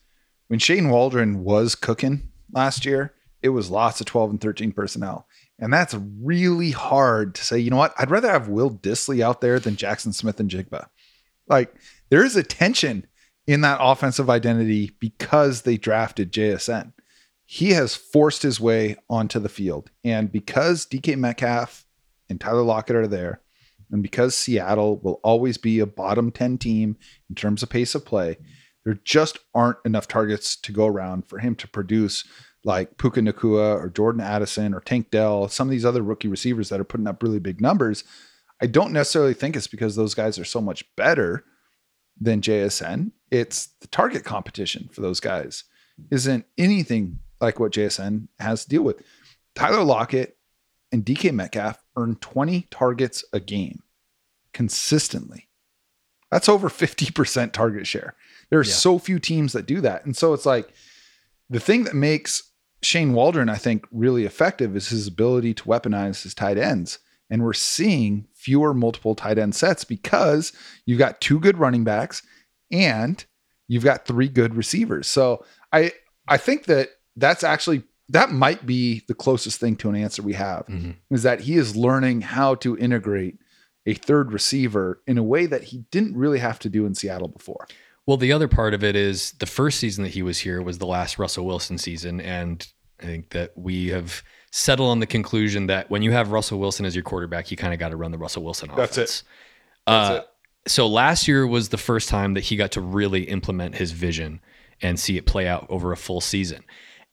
when Shane Waldron was cooking last year, it was lots of 12 and 13 personnel. And that's really hard to say, you know what? I'd rather have Will Dissly out there than Jaxon Smith-Njigba. Like there is a tension in that offensive identity because they drafted JSN. He has forced his way onto the field. And because DK Metcalf and Tyler Lockett are there, and because Seattle will always be a bottom 10 team in terms of pace of play, there just aren't enough targets to go around for him to produce like Puka Nacua or Jordan Addison or Tank Dell, some of these other rookie receivers that are putting up really big numbers. I don't necessarily think it's because those guys are so much better than JSN. It's the target competition for those guys isn't anything like what JSN has to deal with. Tyler Lockett and DK Metcalf earn 20 targets a game consistently. That's over 50% target share. There are Yeah. so few teams that do that. And so it's like the thing that makes Shane Waldron, I think, really effective is his ability to weaponize his tight ends. And we're seeing fewer multiple tight end sets because you've got two good running backs and you've got three good receivers. So I I think that that's actually that might be the closest thing to an answer we have mm-hmm. is that he is learning how to integrate a third receiver in a way that he didn't really have to do in Seattle before. Well, the other part of it is the first season that he was here was the last Russell Wilson season. And I think that we have settled on the conclusion that when you have Russell Wilson as your quarterback, you kind of got to run the Russell Wilson offense. That's it. uh, That's So last year was the first time that he got to really implement his vision and see it play out over a full season.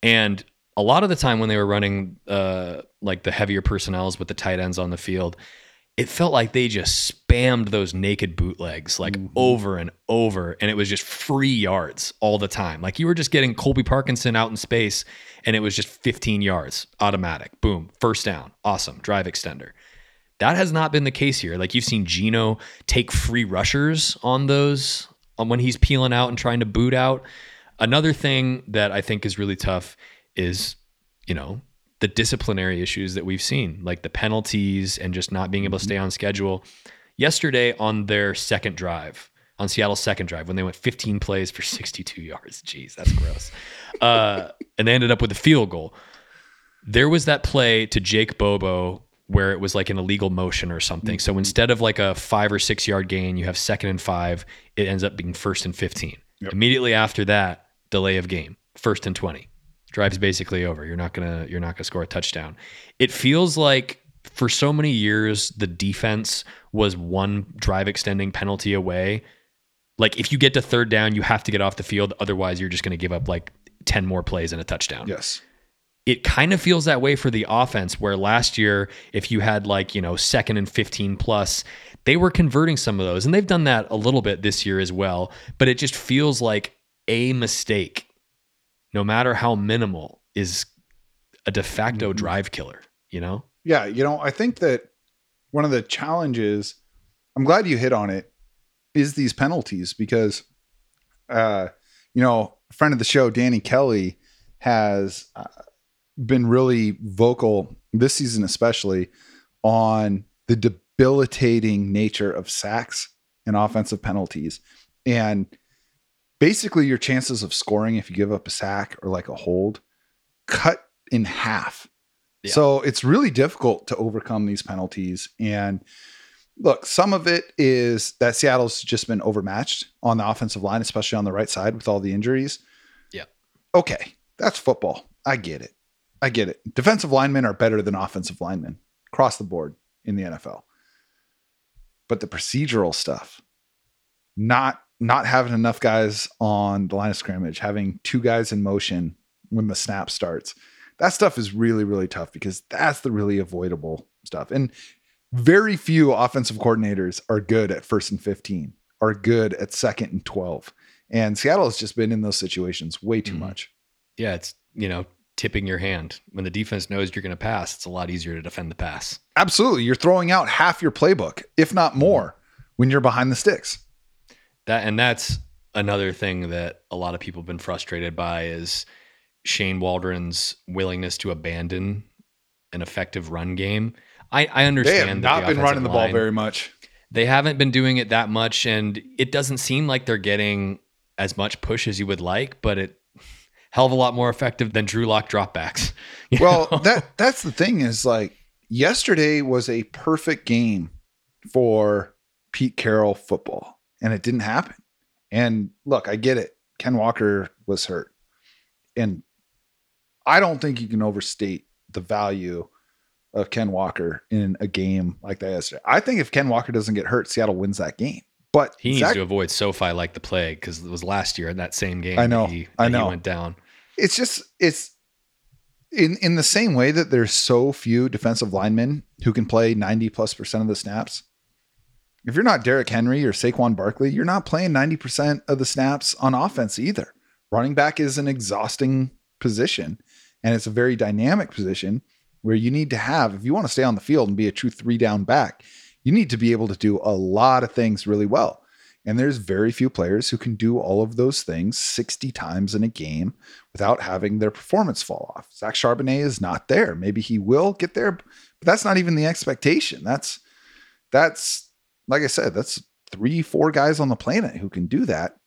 And a lot of the time when they were running uh, like the heavier personnels with the tight ends on the field, it felt like they just spammed those naked bootlegs like Mhm. over and over, and it was just free yards all the time. Like you were just getting Colby Parkinson out in space, and it was just 15 yards automatic. Boom, first down, awesome, drive extender. That has not been the case here. Like you've seen Geno take free rushers on those on when he's peeling out and trying to boot out. Another thing that I think is really tough is, you know, the disciplinary issues that we've seen, like the penalties and just not being able to stay on schedule. Yesterday on their second drive, on Seattle's second drive, when they went 15 plays for 62 yards. Jeez, that's gross. Uh, and they ended up with a field goal. There was that play to Jake Bobo where it was like an illegal motion or something. So instead of like a five or six yard gain, you have second and five. It ends up being first and 15. Yep. Immediately after that, delay of game, first and 20. Drive's basically over. You're not gonna you're not gonna score a touchdown. It feels like for so many years the defense was one drive extending penalty away. Like if you get to third down, you have to get off the field. Otherwise, you're just gonna give up like 10 more plays and a touchdown Yes. it kind of feels that way for the offense where last year if you had like you know second and 15 plus they were converting some of those and they've done that a little bit this year as well but it just feels like a mistake no matter how minimal is a de facto Mhm. drive killer you know Yeah, you know, I think that one of the challenges, I'm glad you hit on it, is these penalties because, uh, you know, a friend of the show, Danny Kelly, has uh, been really vocal this season, especially on the debilitating nature of sacks and offensive penalties. And basically your chances of scoring if you give up a sack or like a hold cut in half. Yeah. So it's really difficult to overcome these penalties. And look, some of it is that Seattle's just been overmatched on the offensive line, especially on the right side with all the injuries. Yeah. Okay. That's football. I get it. I get it. Defensive linemen are better than offensive linemen across the board in the NFL. But the procedural stuff, not not having enough guys on the line of scrimmage, having two guys in motion when the snap starts. That stuff is really, really tough because that's the really avoidable stuff. And very few offensive coordinators are good at first and 15, are good at second and 12. And Seattle has just been in those situations way too Mhm. much. Yeah, it's you know tipping your hand when the defense knows you're going to pass. It's a lot easier to defend the pass. Absolutely. You're throwing out half your playbook, if not more, when you're behind the sticks. That and that's another thing that a lot of people have been frustrated by is Shane Waldron's willingness to abandon an effective run game. I, I They have not been running the ball line- very much. They haven't been doing it that much, and it doesn't seem like they're getting as much push as you would like. But it hell of a lot more effective than Drew Lock dropbacks. Well, know? that that's the thing is like yesterday was a perfect game for Pete Carroll football, and it didn't happen. And look, I get it. Ken Walker was hurt, and I don't think you can overstate the value of Ken Walker in a game like that yesterday. I think if Ken Walker doesn't get hurt, Seattle wins that game. But he needs Zach- to avoid SoFi like the plague because it was last year in that same game. I know, that he, I that he know. went down. it's just it's in in the same way that there's so few defensive linemen who can play 90 plus percent of the snaps. If you're not Derrick Henry or Saquon Barkley, you're not playing 90% of the snaps on offense either. Running back is an exhausting position and it's a very dynamic position where you need to have, if you want to stay on the field and be a true three down back, you need to be able to do a lot of things really well. And there's very few players who can do all of those things 60 times in a game without having their performance fall off. Zach Charbonnet is not there. Maybe he will get there, but that's not even the expectation. That's that's like I said, that's three, four guys on the planet who can do that.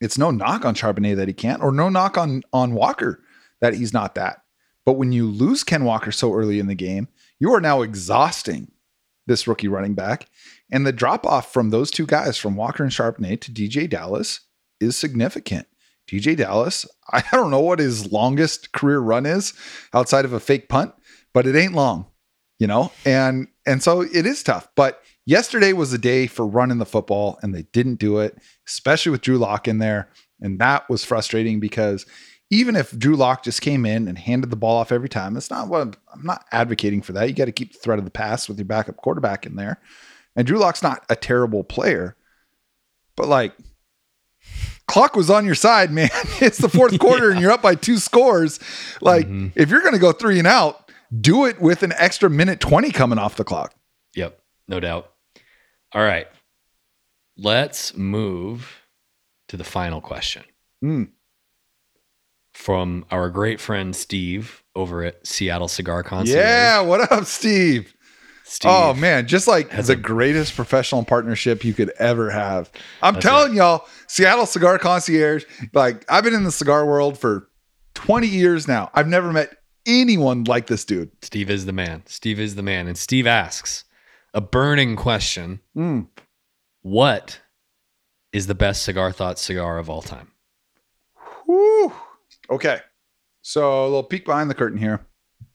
It's no knock on Charbonnet that he can't, or no knock on on Walker that he's not that. But when you lose Ken Walker so early in the game, you are now exhausting this rookie running back. And the drop off from those two guys, from Walker and Charbonnet to DeeJay Dallas, is significant. DeeJay Dallas, I don't know what his longest career run is outside of a fake punt, but it ain't long, you know? And and so it is tough. But yesterday was a day for running the football, and they didn't do it, especially with Drew Lock in there. And that was frustrating because even if Drew Lock just came in and handed the ball off every time, it's not what I'm, I'm not advocating for that. You got to keep the threat of the pass with your backup quarterback in there. And Drew Lock's not a terrible player, but like clock was on your side, man. It's the fourth quarter and you're up by two scores. Like Mhm. if you're going to go three and out, do it with an extra minute 20 coming off the clock. Yep, no doubt. All right, let's move to the final question Mm. from our great friend Steve over at Seattle Cigar Concierge. Yeah. What up, Steve? Steve. Oh man, just like the a- greatest professional partnership you could ever have. I'm telling y'all, Seattle Cigar Concierge, like I've been in the cigar world for 20 years now. I've never met anyone like this dude. Steve is the man. Steve is the man. And Steve asks a burning question: Mm. What is the best cigar thought cigar of all time? Whew. Okay. So a little peek behind the curtain here.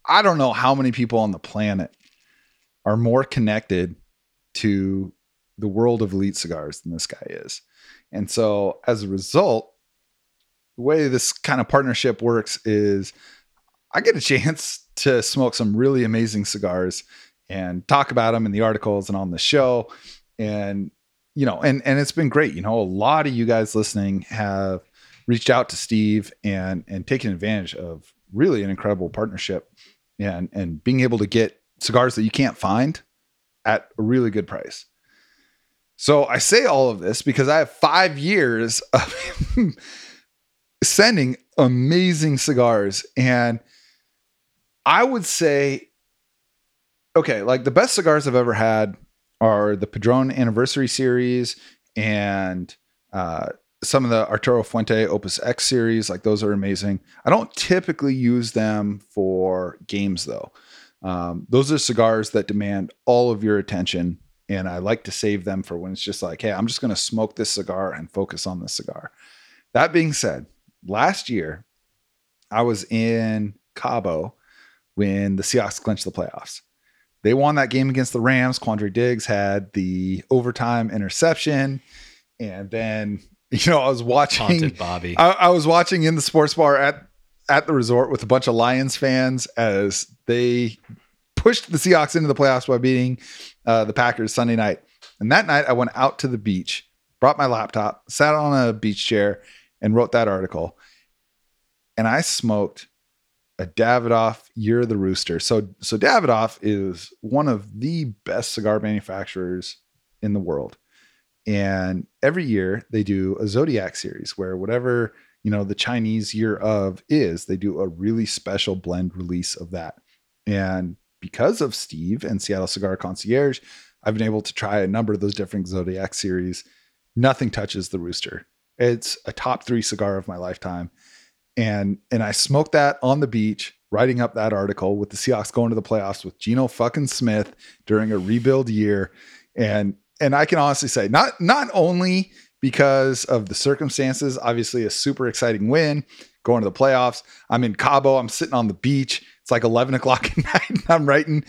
I don't know how many people on the planet are more connected to the world of elite cigars than this guy is. And so as a result, the way this kind of partnership works is I get a chance to smoke some really amazing cigars and talk about them in the articles and on the show. And you know, and and it's been great. You know, a lot of you guys listening have reached out to Steve and and taken advantage of really an incredible partnership and and being able to get cigars that you can't find at a really good price. So I say all of this because I have 5 years of sending amazing cigars and I would say okay, like the best cigars I've ever had are the Padron Anniversary Series and uh, some of the Arturo Fuente Opus X series, like those are amazing. I don't typically use them for games though. Um, those are cigars that demand all of your attention, and I like to save them for when it's just like, hey, I'm just going to smoke this cigar and focus on this cigar. That being said, last year I was in Cabo when the Seahawks clinched the playoffs. They won that game against the Rams. Quandre Diggs had the overtime interception. And then, you know, I was watching Haunted Bobby. I, I was watching in the sports bar at at the resort with a bunch of Lions fans as they pushed the Seahawks into the playoffs by beating uh, the Packers Sunday night. And that night, I went out to the beach, brought my laptop, sat on a beach chair, and wrote that article. And I smoked a Davidoff Year of the Rooster. So, so Davidoff is one of the best cigar manufacturers in the world. And every year they do a Zodiac series where whatever you know the Chinese year of is, they do a really special blend release of that. And because of Steve and Seattle Cigar Concierge, I've been able to try a number of those different Zodiac series. Nothing touches the Rooster. It's a top three cigar of my lifetime. And and I smoked that on the beach, writing up that article with the Seahawks going to the playoffs with Geno fucking Smith during a rebuild year. And and I can honestly say, not not only because of the circumstances, obviously a super exciting win, going to the playoffs. I'm in Cabo, I'm sitting on the beach. It's like 11 o'clock at night. And I'm writing.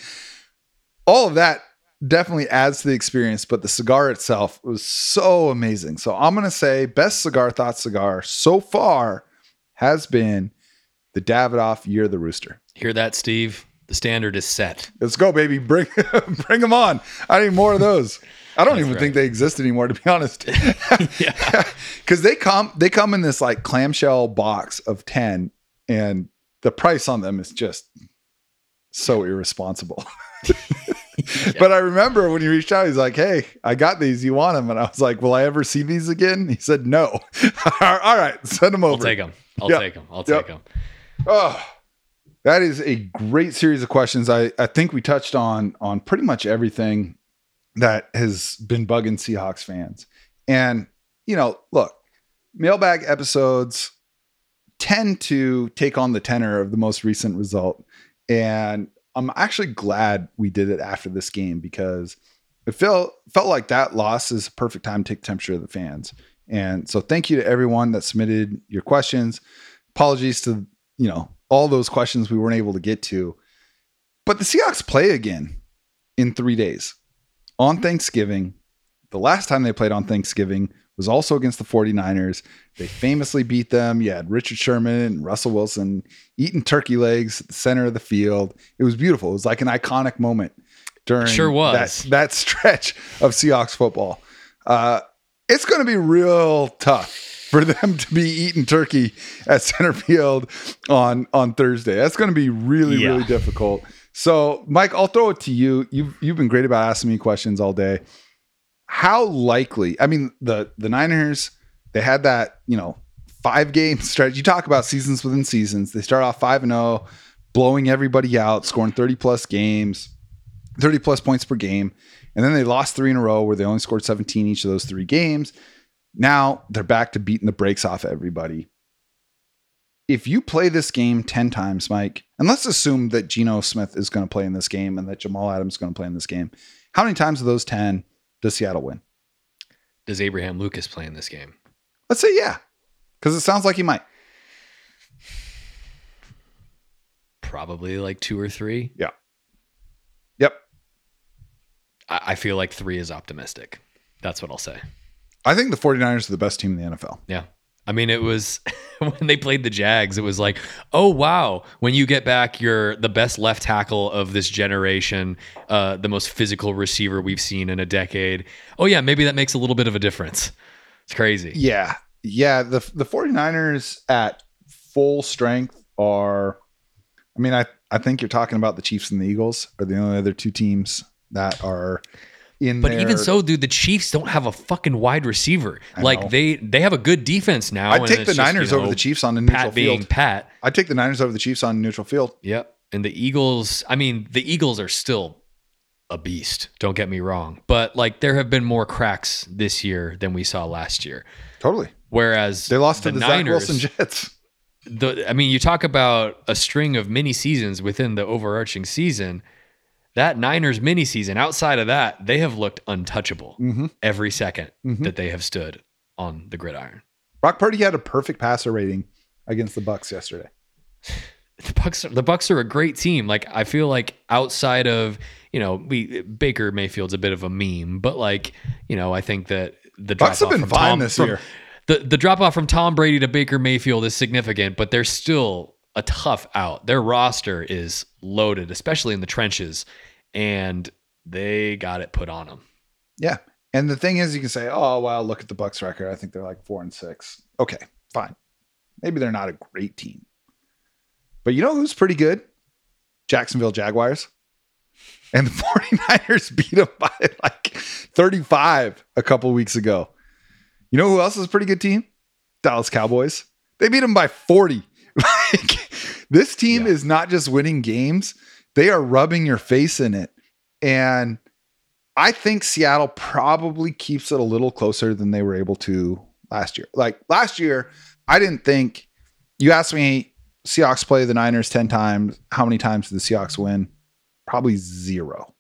All of that definitely adds to the experience, but the cigar itself was so amazing. So I'm going to say best cigar thought cigar so far has been the Davidoff Year of the Rooster. Hear that, Steve? The standard is set. Let's go, baby. Bring bring them on. I need more of those. I don't That's even right. think they exist anymore, to be honest. Yeah. Because they come they come in this like clamshell box of 10, and the price on them is just so irresponsible. But I remember when he reached out, he's like, Hey, I got these. You want them? And I was like, Will I ever see these again? He said, No. All right, send them over. I'll take them. I'll Yeah. take them. I'll Yep. take them. Oh, that is a great series of questions. I, I think we touched on on pretty much everything that has been bugging Seahawks fans. And, you know, look, mailbag episodes tend to take on the tenor of the most recent result. And I'm actually glad we did it after this game because it felt felt like that loss is a perfect time to take temperature of the fans. And so thank you to everyone that submitted your questions. Apologies to, you know, all those questions we weren't able to get to. But the Seahawks play again in 3 days. On Thanksgiving, the last time they played on Thanksgiving was also against the 49ers. They famously beat them. You had Richard Sherman and Russell Wilson eating turkey legs at the center of the field. It was beautiful. It was like an iconic moment during Sure was. that, that stretch of Seahawks football. Uh, it's going to be real tough for them to be eating turkey at center field on on Thursday. That's going to be really Yeah. really difficult. So, Mike, I'll throw it to you. You've you've been great about asking me questions all day. How likely? I mean, the the Niners they had that you know five game stretch. You talk about seasons within seasons. They start off five and zero, blowing everybody out, scoring thirty plus games, thirty plus points per game, and then they lost three in a row where they only scored seventeen each of those three games. Now they're back to beating the brakes off everybody. If you play this game 10 times, Mike, and let's assume that Geno Smith is going to play in this game and that Jamal Adams is going to play in this game, how many times of those 10 does Seattle win? Does Abraham Lucas play in this game? Let's say yeah, because it sounds like he might. Probably like two or three. Yeah. Yep. I, I feel like three is optimistic. That's what I'll say. I think the 49ers are the best team in the NFL. Yeah. I mean, it was when they played the Jags, it was like, oh wow, when you get back you're the best left tackle of this generation, uh, the most physical receiver we've seen in a decade. Oh yeah, maybe that makes a little bit of a difference. It's crazy. Yeah. Yeah. The, the 49ers at full strength are, I mean, I, I think you're talking about the Chiefs and the Eagles are the only other two teams that are in But there. even so, dude, the Chiefs don't have a fucking wide receiver. I like know. they they have a good defense now. I'd take the just, you Niners over the Chiefs on a neutral Pat being field. Pat. I'd take the Niners over the Chiefs on neutral field. Yep. And the Eagles, I mean, the Eagles are still a beast. Don't get me wrong. But like there have been more cracks this year than we saw last year. Totally. Whereas They lost to the, Zach Niners, Wilson Jets. the I mean, you talk about a string of mini seasons within the overarching season. That Niners mini season, outside of that, they have looked untouchable Mm-hmm. every 2nd Mhm. that they have stood on the gridiron. Brock Purdy had a perfect passer rating against the Bucks yesterday. The Bucks, the Bucks are a great team. Like I feel like outside of you know, we Baker Mayfield's a bit of a meme, but like you know, I think that the Bucks have been fine Tom, this from- year. The the drop off from Tom Brady to Baker Mayfield is significant, but they're still a tough out. Their roster is loaded, especially in the trenches, and they got it put on them. Yeah. And the thing is, you can say, oh, well, look at the Bucks record. I think they're like four and six. Okay, fine. Maybe they're not a great team. But you know who's pretty good? Jacksonville Jaguars. And the 49ers beat them by like 35 a couple weeks ago. You know who else is a pretty good team? Dallas Cowboys. They beat them by 40. This team Yeah. is not just winning games, they are rubbing your face in it. And I think Seattle probably keeps it a little closer than they were able to last year. Like last year, I didn't think you asked me Seahawks play the Niners 10 times. How many times did the Seahawks win? Probably zero.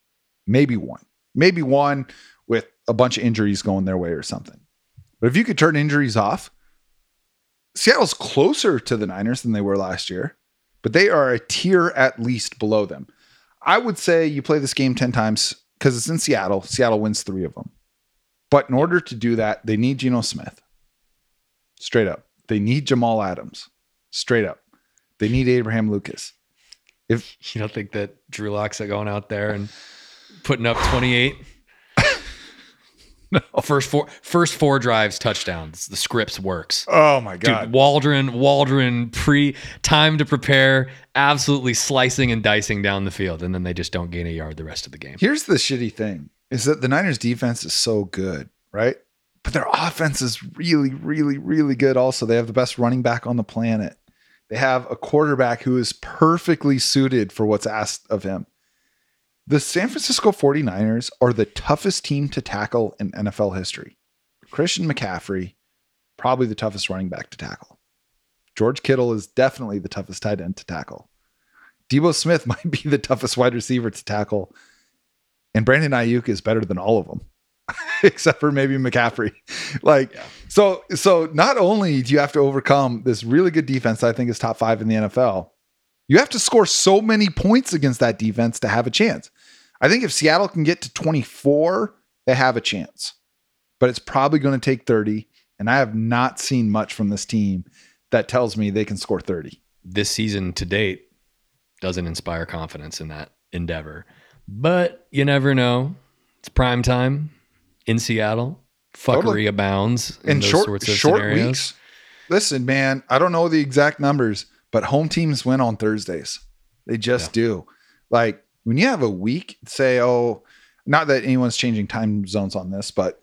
Maybe one. Maybe one with a bunch of injuries going their way or something. But if you could turn injuries off, Seattle's closer to the Niners than they were last year, but they are a tier at least below them. I would say you play this game 10 times because it's in Seattle. Seattle wins three of them. But in order to do that, they need Geno Smith. Straight up. They need Jamal Adams. Straight up. They need Abraham Lucas. If You don't think that Drew Locks Lock's going out there and putting up 28? no. First four first four drives touchdowns. The scripts works. Oh my god, Dude, Waldron, Waldron pre time to prepare, absolutely slicing and dicing down the field, and then they just don't gain a yard the rest of the game. Here's the shitty thing is that the Niners defense is so good, right? But their offense is really, really, really good also. They have the best running back on the planet. They have a quarterback who is perfectly suited for what's asked of him. The San Francisco 49ers are the toughest team to tackle in NFL history. Christian McCaffrey, probably the toughest running back to tackle. George Kittle is definitely the toughest tight end to tackle. Deebo Smith might be the toughest wide receiver to tackle. And Brandon Aiyuk is better than all of them, except for maybe McCaffrey. Like, Yeah. so, so not only do you have to overcome this really good defense, I think is top five in the NFL, you have to score so many points against that defense to have a chance. I think if Seattle can get to 24, they have a chance, but it's probably going to take 30. And I have not seen much from this team that tells me they can score 30. This season to date doesn't inspire confidence in that endeavor. But you never know. It's prime time in Seattle. Fuckery Totally. abounds in, short sorts of short scenarios. weeks. Listen, man, I don't know the exact numbers, but home teams win on Thursdays. They just do. Like when you have a week, say, oh, not that anyone's changing time zones on this, but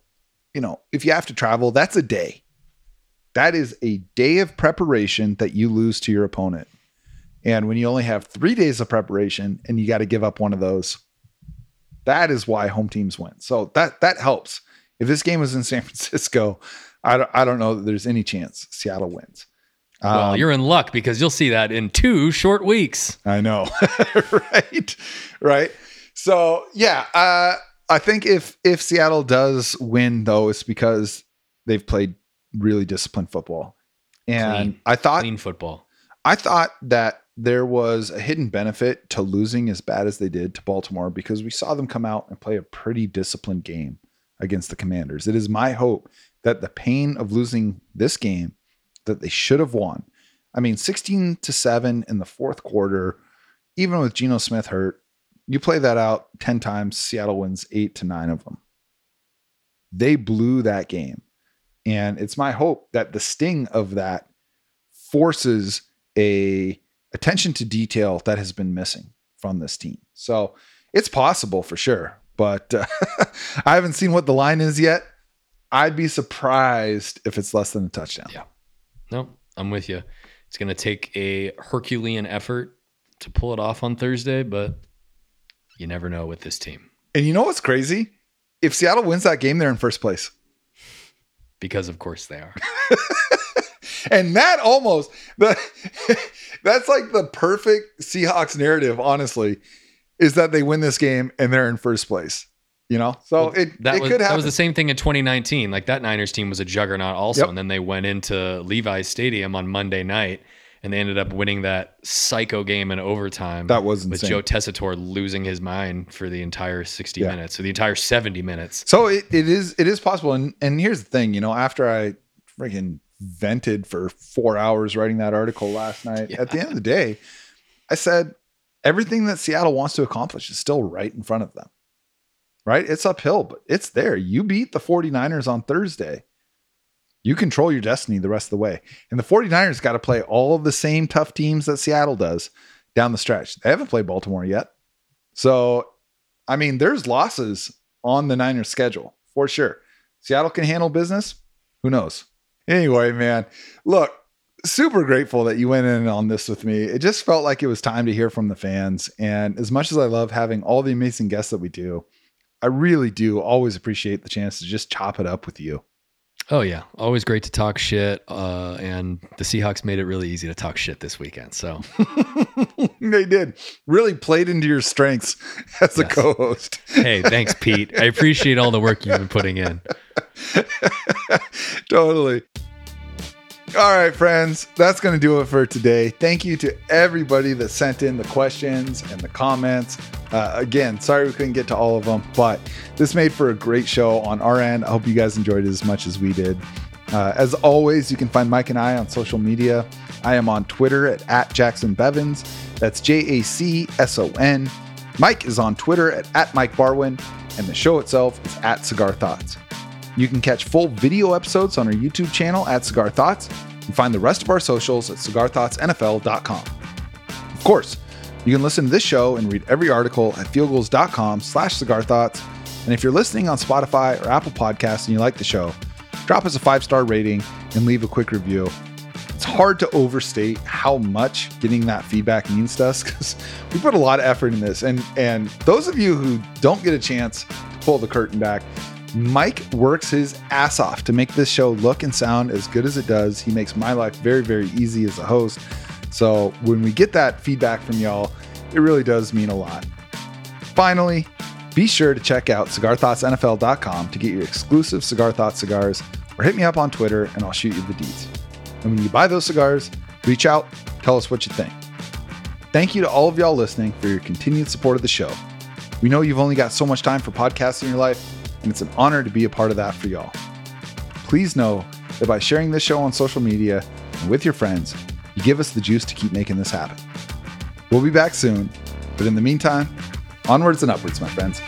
you know, if you have to travel, that's a day. That is a day of preparation that you lose to your opponent. And when you only have three days of preparation and you got to give up one of those, that is why home teams win. So that that helps. If this game was in San Francisco, I don't, I don't know that there's any chance Seattle wins. Well, Um, you're in luck because you'll see that in two short weeks. I know, right, right. So yeah, uh, I think if if Seattle does win, though, it's because they've played really disciplined football, and Clean. I thought Clean football. I thought that there was a hidden benefit to losing as bad as they did to Baltimore because we saw them come out and play a pretty disciplined game against the Commanders. It is my hope that the pain of losing this game that they should have won. I mean, 16 to 7 in the fourth quarter, even with Geno Smith hurt, you play that out 10 times, Seattle wins 8 to 9 of them. They blew that game. And it's my hope that the sting of that forces a attention to detail that has been missing from this team. So it's possible for sure, but uh, I haven't seen what the line is yet. I'd be surprised if it's less than a touchdown. Yeah. No, I'm with you. It's going to take a Herculean effort to pull it off on Thursday, but you never know with this team And you know what's crazy? If Seattle wins that game, they're in first place. because, of course, they are. and that almost the that's like the perfect Seahawks narrative, honestly, is that they win this game and they're in first place. You know, so it That it was could that happen. was the same thing in 2019. Like that Niners team was a juggernaut also, Yep. and then they went into Levi's Stadium on Monday night, and they ended up winning that psycho game in overtime. That was with insane. Joe Tessitore losing his mind for the entire 60 Yeah. minutes, so the entire 70 minutes. So it, it is it is possible. And and here's the thing, you know, after I freaking vented for four hours writing that article last night, at the end of the day, I said everything that Seattle wants to accomplish is still right in front of them. Right? It's uphill, but it's there. You beat the 49ers on Thursday. You control your destiny the rest of the way. And the 49ers got to play all of the same tough teams that Seattle does down the stretch. They haven't played Baltimore yet. So, I mean, there's losses on the Niners schedule for sure. Seattle can handle business. Who knows? Anyway, man, look, super grateful that you went in on this with me. It just felt like it was time to hear from the fans. And as much as I love having all the amazing guests that we do, I really do always appreciate the chance to just chop it up with you. Oh yeah, always great to talk shit. Uh, and the Seahawks made it really easy to talk shit this weekend. So they did. Really played into your strengths as a co host. hey, thanks, Pete. I appreciate all the work you've been putting in. totally. All right, friends, that's going to do it for today. Thank you to everybody that sent in the questions and the comments. Uh, again, sorry we couldn't get to all of them, but this made for a great show on our end. I hope you guys enjoyed it as much as we did. Uh, as always, you can find Mike and I on social media. I am on Twitter at, at Jacson Bevens. That's J A C S O N. Mike is on Twitter at, at Mike Barwin, and the show itself is at Cigar Thoughts. You can catch full video episodes on our YouTube channel at Cigar Thoughts and find the rest of our socials at cigarthoughtsnfl.com. Of course, you can listen to this show and read every article at fieldgulls.com slash cigar thoughts. And if you're listening on Spotify or Apple Podcasts and you like the show, drop us a five-star rating and leave a quick review. It's hard to overstate how much getting that feedback means to us because we put a lot of effort in this. And and those of you who don't get a chance to pull the curtain back, Mike works his ass off to make this show look and sound as good as it does. He makes my life very, very easy as a host. So when we get that feedback from y'all, it really does mean a lot. Finally, be sure to check out cigarthoughtsnfl.com to get your exclusive Cigar Thoughts cigars or hit me up on Twitter and I'll shoot you the deeds. And when you buy those cigars, reach out, tell us what you think. Thank you to all of y'all listening for your continued support of the show. We know you've only got so much time for podcasts in your life, and it's an honor to be a part of that for y'all. Please know that by sharing this show on social media and with your friends, you give us the juice to keep making this happen. We'll be back soon, but in the meantime, onwards and upwards, my friends.